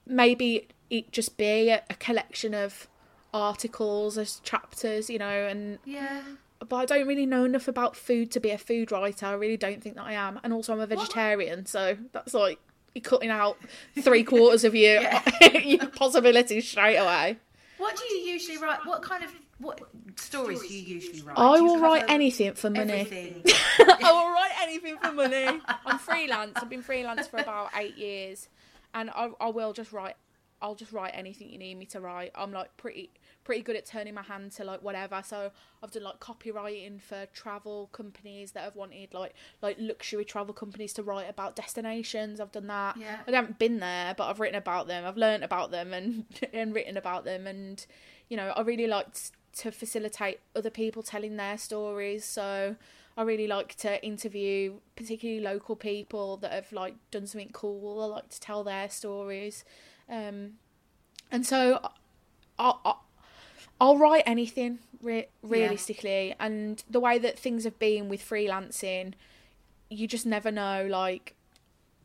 maybe it just be a, a collection of articles as chapters, you know, and Yeah. But I don't really know enough about food to be a food writer. I really don't think that I am, and also I'm a vegetarian, so that's like you're cutting out three quarters of your your possibilities straight away. What do you usually write? What kind of what stories do you usually write? I will write anything for money. I will write anything for money. I'm freelance. I've been freelance for about eight years, and I, I will just write. I'll just write anything you need me to write. I'm like pretty pretty good at turning my hand to like whatever. So I've done like copywriting for travel companies that have wanted like like luxury travel companies to write about destinations. I've done that. Yeah. I haven't been there, but I've written about them. I've learnt about them and and written about them, and you know I really liked to facilitate other people telling their stories. So I really like to interview particularly local people that have like done something cool. I like to tell their stories, um, and so I, I, I'll write anything re- realistically. And the way that things have been with freelancing, you just never know. Like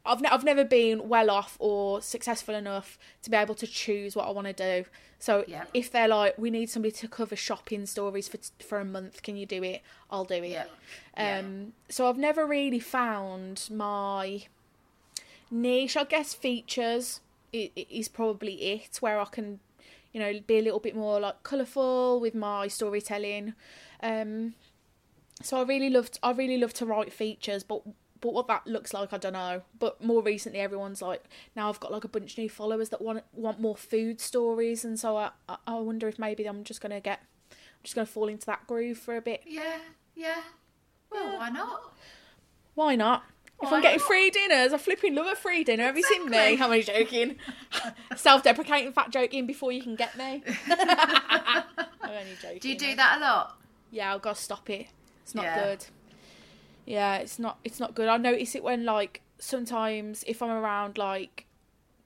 I've ne- I've never been well off or successful enough to be able to choose what I want to do. So Yeah. if they're like, we need somebody to cover shopping stories for for a month, can you do it? I'll do it. Yeah. Um, so I've never really found my niche. I guess features is probably it, where I can, you know, be a little bit more like colourful with my storytelling. Um, so I really loved, I really love to write features, but but what that looks like, I don't know. But more recently, everyone's like, now I've got like a bunch of new followers that want want more food stories, and so I I- I wonder if maybe I'm just gonna get, I'm just gonna fall into that groove for a bit. Yeah. Yeah. Well, why not? Why not? If I'm getting free dinners, I flipping love a free dinner. Have you seen me? Exactly. How am I joking? Self-deprecating, fat joking before you can get me. I'm only joking. Do you do that a lot? Yeah, I've got to stop it. It's not Yeah. good. Yeah, it's not. It's not good. I notice it when like sometimes if I'm around like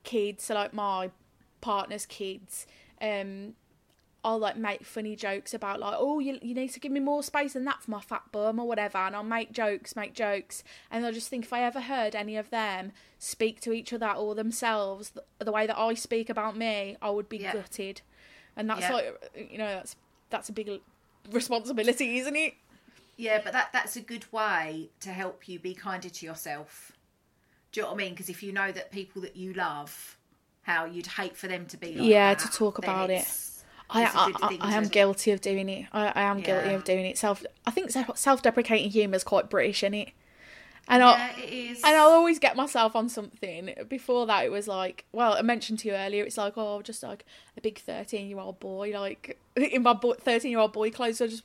kids, so like my partner's kids, um, I'll like make funny jokes about like, oh, you you need to give me more space than that for my fat bum or whatever, and I'll make jokes, make jokes, and I just think if I ever heard any of them speak to each other or themselves the, the way that I speak about me, I would be Yeah. gutted, and that's Yeah. like, you know, that's that's a big responsibility, isn't it? Yeah, but that that's a good way to help you be kinder to yourself. Do you know what I mean? Because if you know that people that you love, how you'd hate for them to be like Yeah, that, to talk about it. I, I, good I, I am guilty of doing it. I, I am guilty of doing it. Self, I think self- self-deprecating humour is quite British, isn't it? And Yeah, I, it is. and I'll always get myself on something. Before that, it was like, well, I mentioned to you earlier, it's like, oh, just like a big thirteen-year-old boy, like in my thirteen-year-old boy clothes. I just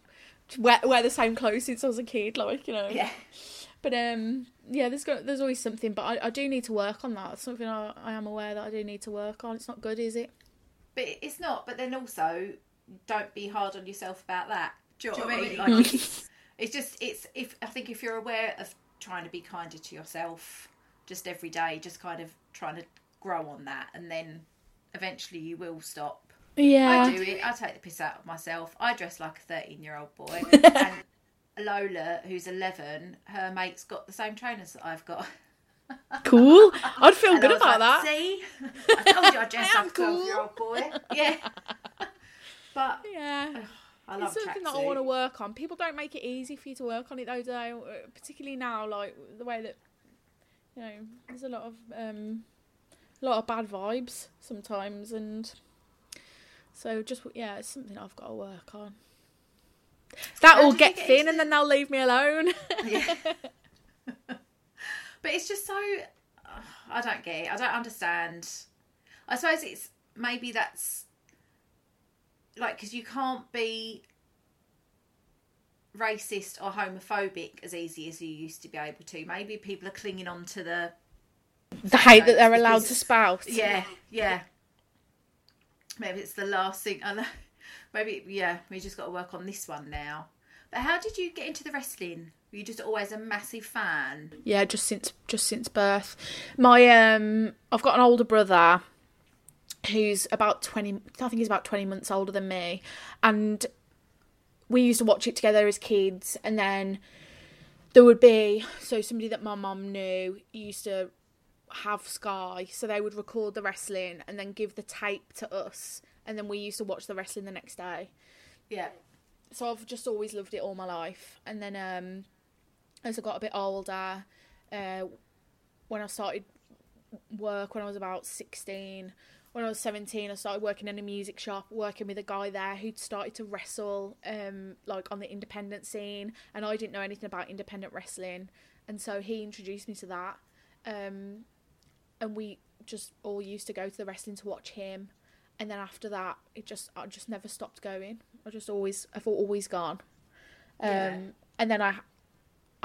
wear, wear the same clothes since I was a kid, like you know. Yeah. But um, yeah, there's got there's always something, but I, I do need to work on that. It's something I, I am aware that I do need to work on. It's not good, is it? But it's not. But then also, don't be hard on yourself about that. Do you know what I mean? Mm. Like, it's, it's just it's if I think if you're aware of trying to be kinder to yourself, just every day, just kind of trying to grow on that, and then eventually you will stop. Yeah. I do it. I take the piss out of myself. I dress like a thirteen-year-old boy, and Lola, who's 11, her mate's got the same trainers that I've got. Cool. I'd feel And good about like, that. See, I told you I dressed like a 12 year old boy. Yeah. but Yeah. I love it's something that I want to work on. People don't make it easy for you to work on it though, do they? Uh, Particularly now, like the way that you know, there's a lot of um, a lot of bad vibes sometimes, and so just yeah, it's something I've got to work on. That will get thin, and then they'll leave me alone. Yeah. but it's just so I don't get it. I don't understand. I suppose it's maybe that's like because you can't be racist or homophobic as easy as you used to be able to. Maybe people are clinging on to the the hate that they're allowed to spout. yeah, yeah. Maybe it's the last thing. I know. Maybe yeah. We just got to work on this one now. But how did you get into the wrestling? Were you just always a massive fan? Yeah, just since just since birth. My um I've got an older brother who's about 20 I think he's about 20 months older than me and we used to watch it together as kids and then there would be so somebody that my mum knew used to have Sky so they would record the wrestling and then give the tape to us and then we used to watch the wrestling the next day Yeah. so I've just always loved it all my life. And then um, as I got a bit older, uh, when I started work when I was about sixteen, when I was seventeen, I started working in a music shop, working with a guy there who'd started to wrestle, um, like on the independent scene, and I didn't know anything about independent wrestling, and so he introduced me to that, um, and we just all used to go to the wrestling to watch him and then after that it just I just never stopped going. I just always I've always gone. Um Yeah. and then I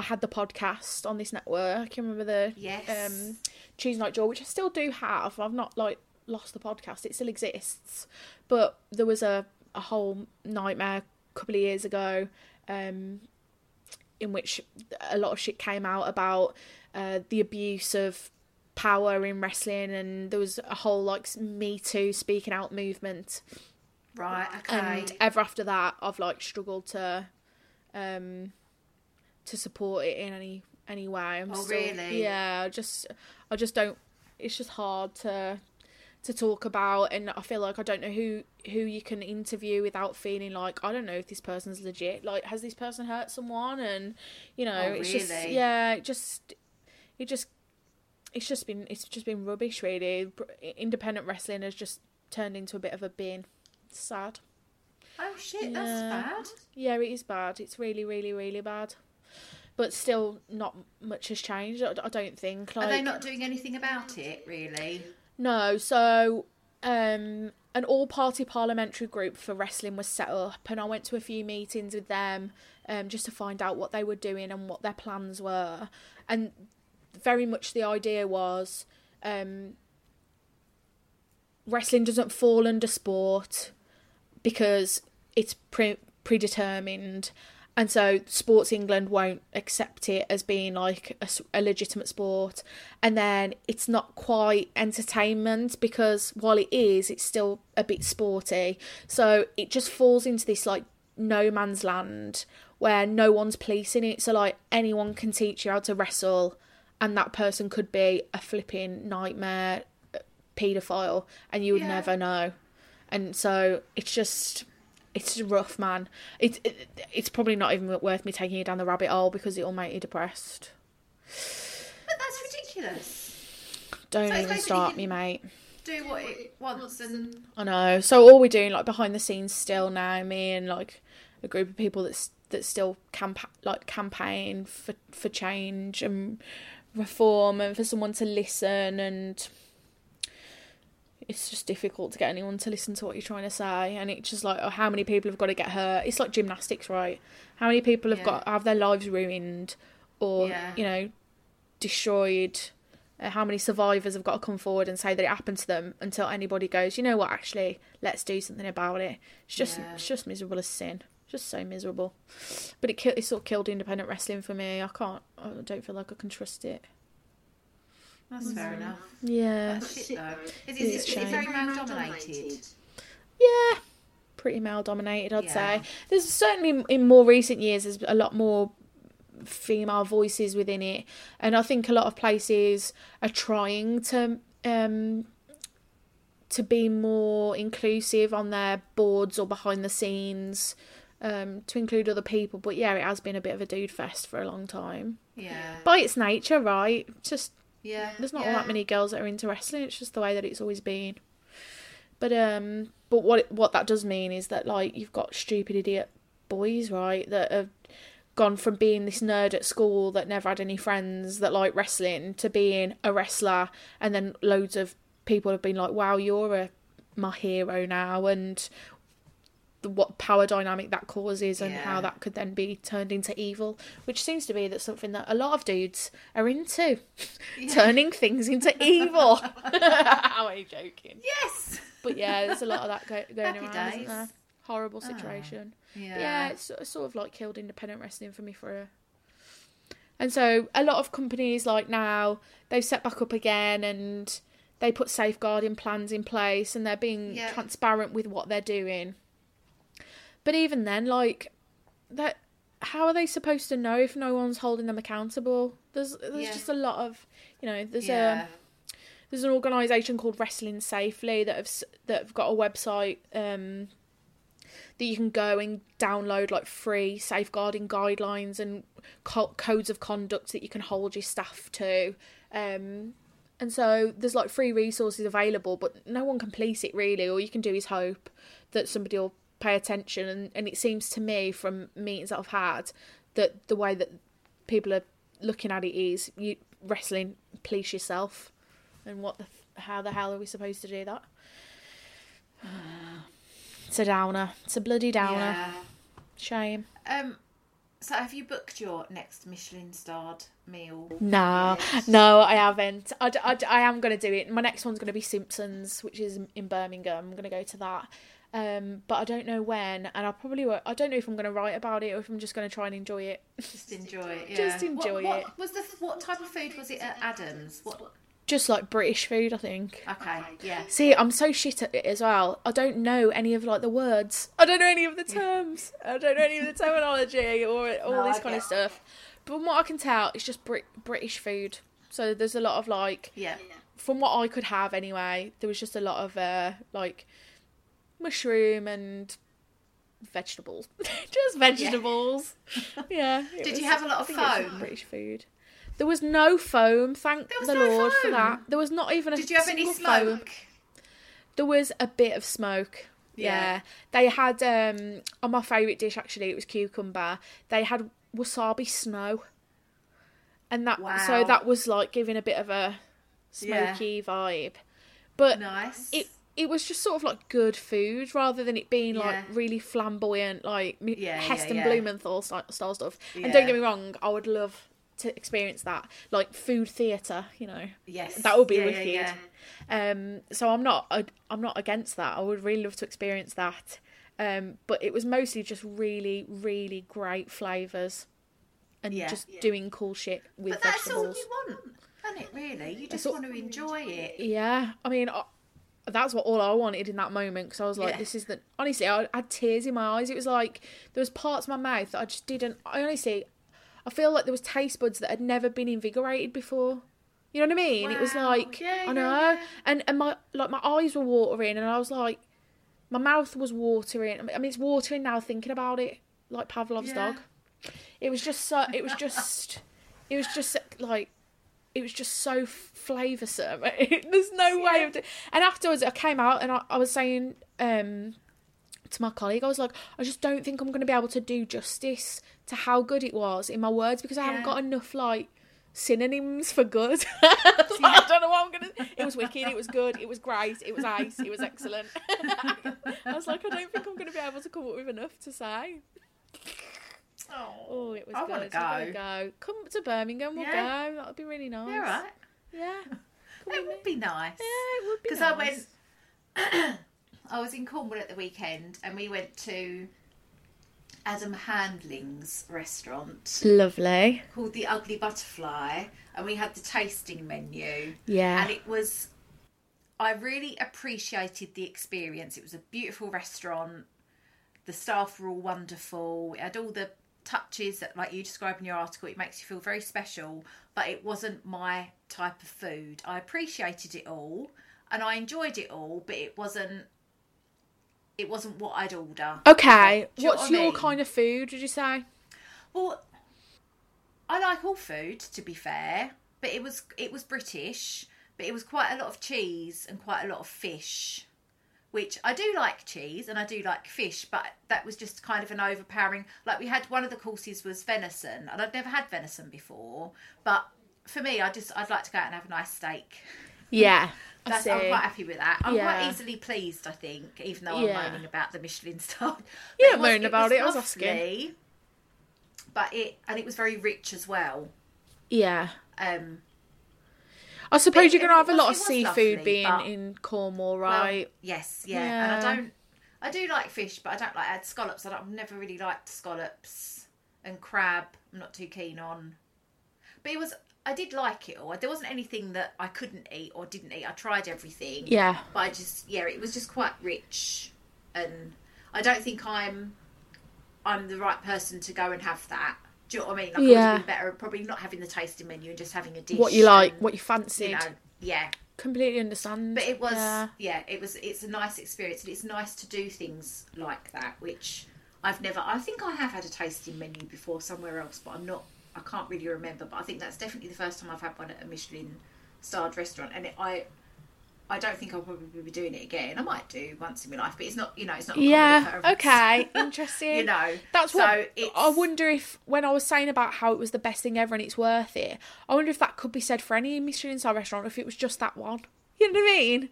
I had the podcast on this network. You remember the Yes. um Cheese Night Jaw, which I still do have. I've not like lost the podcast. It still exists. But there was a, a whole nightmare a couple of years ago, um in which a lot of shit came out about uh, the abuse of power in wrestling and there was a whole like me too speaking out movement Right. Okay. and ever after that i've like struggled to um to support it in any any way. I'm Oh, still, really? yeah i just i just don't it's just hard to to talk about. And i feel like i don't know who who you can interview without feeling like i don't know if this person's legit. Like has this person hurt someone? And you know Oh, it's just yeah it just it just it's just been it's just been rubbish really. Independent wrestling has just turned into a bit of a bin it's sad. Oh shit, that's bad. yeah it is bad. It's really really really bad but still not much has changed i, I don't think like Are they not doing anything about it, really? no, so um, an all-party parliamentary group for wrestling was set up, and I went to a few meetings with them um, just to find out what they were doing and what their plans were. And very much the idea was um, wrestling doesn't fall under sport because it's pre- predetermined. And so Sports England won't accept it as being like a legitimate sport. And then it's not quite entertainment because while it is, it's still a bit sporty. So it just falls into this like no man's land where no one's policing it. So like anyone can teach you how to wrestle and that person could be a flipping nightmare uh, paedophile and you would Yeah. never know. And so it's just it's rough, man. It's it, it's probably not even worth me taking you down the rabbit hole because it'll make you depressed. But that's ridiculous. Don't So even start me, mate. Do what it wants and I know. So all we're doing, like behind the scenes, still now, me and like a group of people that's that still camp like campaign for for change and reform and for someone to listen and it's just difficult to get anyone to listen to what you're trying to say and it's just like oh how many people have got to get hurt? It's like gymnastics right? How many people have Yeah. got have their lives ruined or Yeah. you know destroyed? Uh, how many survivors have got to come forward and say that it happened to them until anybody goes you know what actually let's do something about it. It's just Yeah. it's just miserable as sin. Just so miserable. But it ki- it sort of killed independent wrestling for me. I can't i don't feel like i can trust it that's fair enough. yeah That's shit though. Is, It is, is it, is it very male dominated? yeah pretty male dominated, I'd Yeah. say. There's certainly in more recent years, there's a lot more female voices within it, and I think a lot of places are trying to um to be more inclusive on their boards or behind the scenes. Um, to include other people, but yeah, it has been a bit of a dude fest for a long time. Yeah. By its nature, right? Just Yeah. there's not yeah. all that many girls that are into wrestling. It's just the way that it's always been. But um, but what what that does mean is that like you've got stupid idiot boys, right, that have gone from being this nerd at school that never had any friends that like wrestling to being a wrestler, and then loads of people have been like, "Wow, you're a my hero now," and the, what power dynamic that causes and how that could then be turned into evil, which seems to be that something that a lot of dudes are into, turning things into evil. How are you joking? Yes. But yeah, there's a lot of that go- going Happy around, isn't there? Horrible ah, situation. Yeah. Yeah, it's sort- sort of like killed independent wrestling for me for a. And so a lot of companies like now they've set back up again and they put safeguarding plans in place and they're being Yeah. transparent with what they're doing. But even then, like that, how are they supposed to know if no one's holding them accountable? There's there's Yeah. just a lot of you know there's a there's an organisation called Wrestling Safely that have that have got a website um, that you can go and download like free safeguarding guidelines and co- codes of conduct that you can hold your staff to. Um, and so there's like free resources available, but no one can police it really. All you can do is hope that somebody will pay attention. And, and it seems to me from meetings that I've had that the way that people are looking at it is you wrestling police yourself and what the how the hell are we supposed to do that it's a downer it's a bloody downer Yeah. shame Um. So, have you booked your next Michelin starred meal? no yet? no i haven't I I am going to do it my next one's going to be simpsons which is in birmingham i'm going to go to that um, but I don't know when, and I probably won't, I don't know if I'm going to write about it or if I'm just going to try and enjoy it. Just enjoy it. Yeah. Just enjoy what, what it. Was the what type of food was it at Adam's? What? Just like British food, I think. Okay. Yeah. See, I'm so shit at it as well. I don't know any of like the words. I don't know any of the terms. I don't know any of the terminology or all No, this kind of stuff. But from what I can tell, it's just Brit- British food. So there's a lot of like, Yeah. from what I could have anyway, there was just a lot of uh like mushroom and vegetables. just vegetables. Yeah. it Did you have a lot of foam? British food. There was no foam, thank the no Lord for that. There was not even a Did you have any single foam. smoke? There was a bit of smoke. Yeah. Yeah. They had um on my favourite dish actually, it was cucumber. They had wasabi snow. And that so that was like giving a bit of a Yeah. smoky vibe. But Nice. it it was just sort of like good food rather than it being like Yeah. really flamboyant like Yeah, Heston yeah. Blumenthal style, stuff. And don't get me wrong, I would love to experience that like food theatre, you know. Yes. That would be wicked. Um, so I'm not I, I'm not against that. I would really love to experience that. Um, but it was mostly just really, really great flavours and just doing cool shit with But that's all vegetables. you want, isn't it? Really, you just all- want to enjoy it. Yeah, I mean, I, that's what all I wanted in that moment because I was like, Yeah. this is the. Honestly, I had tears in my eyes. It was like there was parts of my mouth that I just didn't. I honestly, I feel like there was taste buds that had never been invigorated before. You know what I mean? It was like Yeah, I know, yeah. and and my like my eyes were watering, and I was like, my mouth was watering. I mean, it's watering now thinking about it, like Pavlov's dog. It was just so. It was just. it was just like. It was just so flavoursome. There's no way of. Do- and afterwards, I came out and I, I was saying um, to my colleague, I was like, I just don't think I'm going to be able to do justice to how good it was in my words because I haven't got enough like synonyms for good. I, like, I don't know what I'm gonna. It was wicked. It was good. It was great. It was ice. It was excellent. I was like, I don't think I'm going to be able to come up with enough to say. Oh, oh, it was I good. I gotta go. go. Come to Birmingham. We'll Yeah. go. That would be really nice. Yeah, right. Yeah. It would be nice. Yeah, it would be Because nice. I went. I was in Cornwall at the weekend, and we went to Adam Handling's restaurant Lovely. called the Ugly Butterfly, and we had the tasting menu. Yeah. and it was. I really appreciated the experience. It was a beautiful restaurant. the staff were all wonderful. It had all the touches that, like you describe in your article, it makes you feel very special. But it wasn't my type of food. I appreciated it all and I enjoyed it all, but it wasn't. It wasn't what I'd order. Okay, you know what's what I your mean? kind of food? Did you say? Well, I like all food to be fair, but it was it was British, but it was quite a lot of cheese and quite a lot of fish, which I do like cheese and I do like fish, but that was just kind of an overpowering. Like we had one of the courses was venison, and I'd never had venison before, but for me, I just I'd like to go out and have a nice steak. Yeah, That's. I'm quite happy with that. I'm Yeah. quite easily pleased, I think, even though I'm moaning about the Michelin star. Yeah, But it was- moaning about it, I was asking. But it and it was very rich as well. Yeah. Um, I suppose you're going to have a lot of seafood lovely, being but- in Cornwall, well, right? yes, yeah. Yeah. And I don't. I do like fish, but I don't like add scallops. I don't, I've never really liked scallops and crab. I'm not too keen on. But it was. I did like it all. There wasn't anything that I couldn't eat or didn't eat. I tried everything. Yeah. But I just yeah, it was just quite rich, and I don't think I'm I'm the right person to go and have that. Do you know what I mean? Like, I would Yeah. have been better probably not having the tasting menu and just having a dish. What you like, and, what you fancied. You know, yeah. Completely understand. But it was Yeah. yeah. it was it's a nice experience and it's nice to do things like that, which I've never I think I have had a tasting menu before somewhere else, but I'm not I can't really remember. But I think that's definitely the first time I've had one at a Michelin starred restaurant and it, I I don't think I'll probably be doing it again. I might do once in my life, but it's not you know, it's not a Yeah. Okay. Interesting. you know. That's so what it's, I wonder if when I was saying about how it was the best thing ever and it's worth it. I wonder if that could be said for any Michelin star restaurant, if it was just that one. You know what I mean?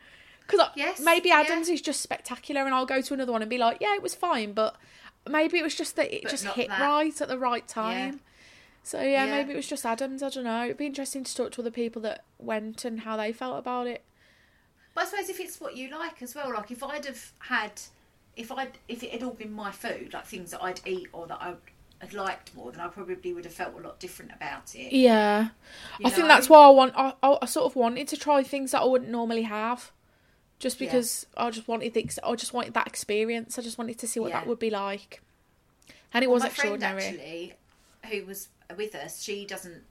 Because Yes, maybe yeah. Adam's is just spectacular, and I'll go to another one and be like, yeah, it was fine, but maybe it was just that it But just hit that. right at the right time. So yeah, Yeah. maybe it was just Adam's. I don't know. It'd be interesting to talk to other people that went and how they felt about it. But I suppose if it's what you like as well, like if I'd have had, if I'd if it had all been my food, like things that I'd eat or that I had liked more, then I probably would have felt a lot different about it. Yeah, You I think that's why I want. I, I, I sort of wanted to try things that I wouldn't normally have, just Yeah. because I just wanted the. I just wanted that experience. I just wanted to see what that would be like, and it Well, was my friend extraordinary. actually, who was with us, she doesn't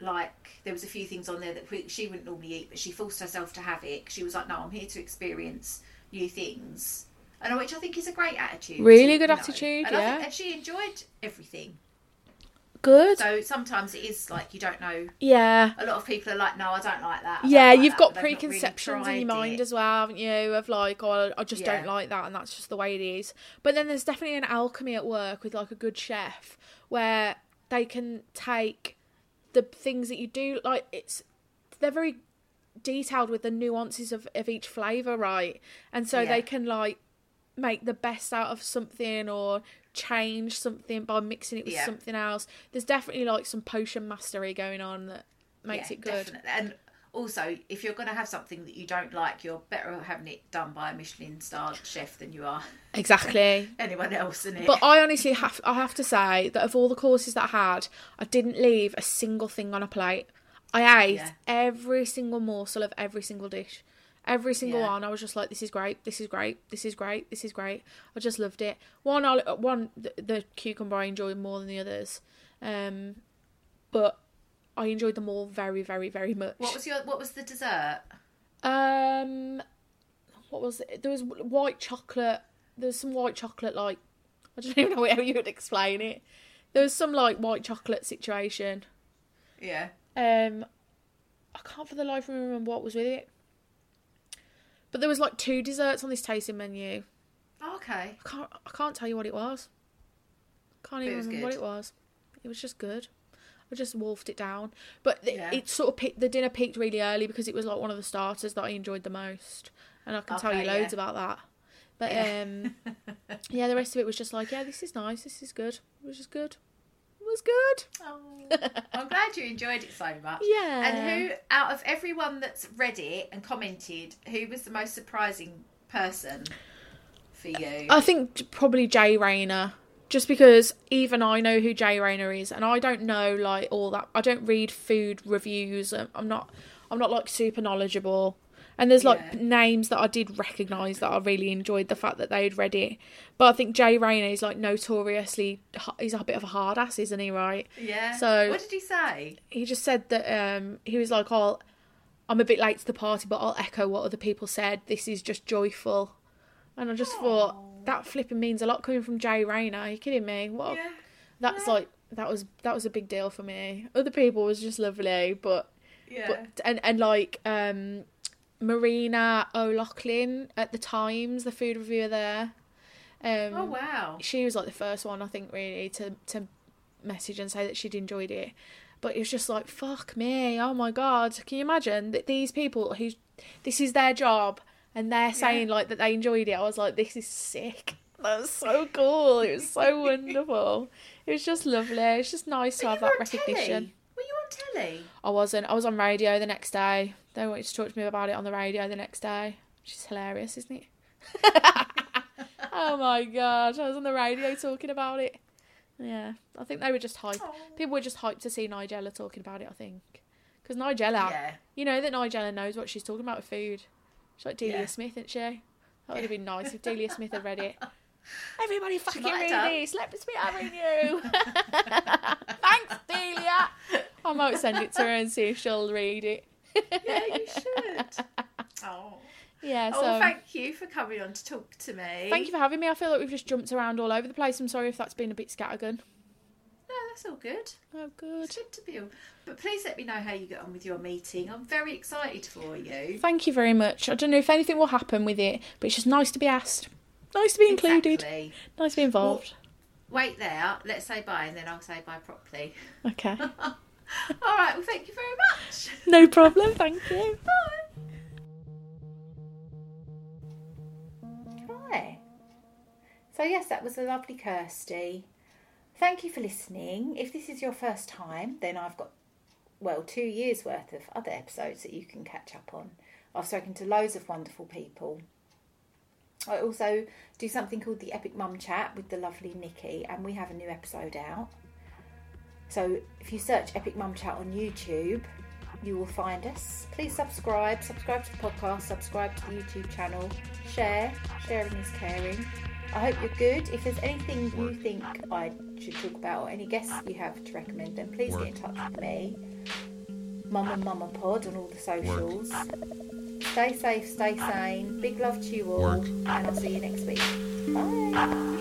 like. There was a few things on there that we, she wouldn't normally eat, but she forced herself to have it. She was like, "No, I'm here to experience new things," and uh, which I think is a great attitude. Really good know. attitude, and I think- yeah. and she enjoyed everything. Good. So sometimes it is like you don't know. yeah. A lot of people are like, "No, I don't like that." I Yeah, like you've that," got but really preconceptions in your mind it. as well, haven't you? Of like, oh, I just don't like that, and that's just the way it is. But then there's definitely an alchemy at work with like a good chef where they can take the things that you do, like it's they're very detailed with the nuances of, of each flavour, right? And so Yeah. they can like make the best out of something or change something by mixing it with Yeah. something else. There's definitely like some potion mastery going on that makes Yeah, it good. definitely. And also, if you're going to have something that you don't like, you're better having it done by a Michelin starred chef than you are Exactly. anyone else, isn't it? But I honestly have I have to say that of all the courses that I had, I didn't leave a single thing on a plate. I ate Yeah. every single morsel of every single dish. Every single Yeah. one, I was just like, "This is great. This is great. This is great. This is great." I just loved it. One, I, one, the, the cucumber I enjoyed more than the others, um, but I enjoyed them all very, very, very much. what was your what was the dessert? Um, what was it? There was white chocolate. There was some white chocolate, like I don't even know how you would explain it. There was some like white chocolate situation. Yeah. Um, I can't for the life of me remember what was with it. But there was like two desserts on this tasting menu. Oh, okay. I can't. I can't tell you what it was. Can't it even was remember what it was. It was just good. I just wolfed it down. But th- Yeah. it sort of picked, the dinner peaked really early because it was like one of the starters that I enjoyed the most, and I can tell you loads yeah. about that. But Yeah. um, yeah, the rest of it was just like, yeah, this is nice. This is good. It was just good. It was good. Oh, I'm glad you enjoyed it so much. Yeah. And who, out of everyone that's read it and commented, who was the most surprising person for you? I think probably Jay Rayner, just because even I know who Jay Rayner is, and I don't know like all that. I don't read food reviews. um, I'm not. I'm not like super knowledgeable. And there's like Yeah. names that I did recognise that I really enjoyed the fact that they'd read it. But I think Jay Rayner is like notoriously, he's a bit of a hard ass, isn't he, right? Yeah. So- what did he say? he just said that um he was like oh i'm a bit late to the party but i'll echo what other people said this is just joyful and i just thought that flipping means a lot coming from jay rayner are you kidding me what Yeah. that's like that was that was a big deal for me other people was just lovely but Yeah. but and and like um marina o'loughlin at the times the food reviewer there um oh wow. she was like the first one I think really to to message and say that she'd enjoyed it. But it was just like fuck me, oh my god! Can you imagine that these people who this is their job and they're saying like that they enjoyed it? I was like, this is sick. That was so cool. It was so wonderful. It was just lovely. It's just nice to have that recognition. telly. Were you on telly? I wasn't. I was on radio the next day. They wanted to talk to me about it on the radio the next day, which is hilarious, isn't it? oh my god, I was on the radio talking about it. Yeah, I think they were just hyped. People were just hyped to see Nigella talking about it. I think because Nigella, Yeah. you know that Nigella knows what she's talking about with food. She's like Delia Yeah. Smith, isn't she? That would have been nice if Delia Smith had read it. Everybody fucking read this. Let me be having you. Thanks, Delia. I might send it to her and see if she'll read it. Yeah, you should. oh. Yeah, Oh, so well, thank you for coming on to talk to me. thank you for having me. I feel like we've just jumped around all over the place. I'm sorry if that's been a bit scattergun. No, that's all good. Oh, good. It's good to be. But please let me know how you get on with your meeting. I'm very excited for you. Thank you very much. I don't know if anything will happen with it, but it's just nice to be asked. Nice to be included. Exactly. Nice to be involved. Wait there. Let's say bye, and then I'll say bye properly. Okay. All right. Well, thank you very much. no problem. Thank you. Bye. Hi. So yes, that was a lovely Kirsty. Thank you for listening. If this is your first time, then I've got well two years worth of other episodes that you can catch up on. I've spoken to loads of wonderful people. I also do something called the Epic Mum Chat with the lovely Nikki, and we have a new episode out. So if you search Epic Mum Chat on YouTube, you will find us. Please subscribe, subscribe to the podcast, subscribe to the YouTube channel, share. Sharing is caring. I hope you're good. If there's anything you think I should talk about or any guests you have to recommend, then please get in touch with me. Mum and Mama Pod on all the socials. Stay safe, stay sane. Big love to you all, Work. and I'll see you next week. Bye.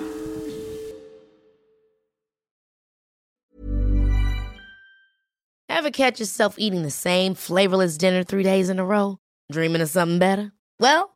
Ever catch yourself eating the same flavorless dinner three days in a row? Dreaming of something better? Well,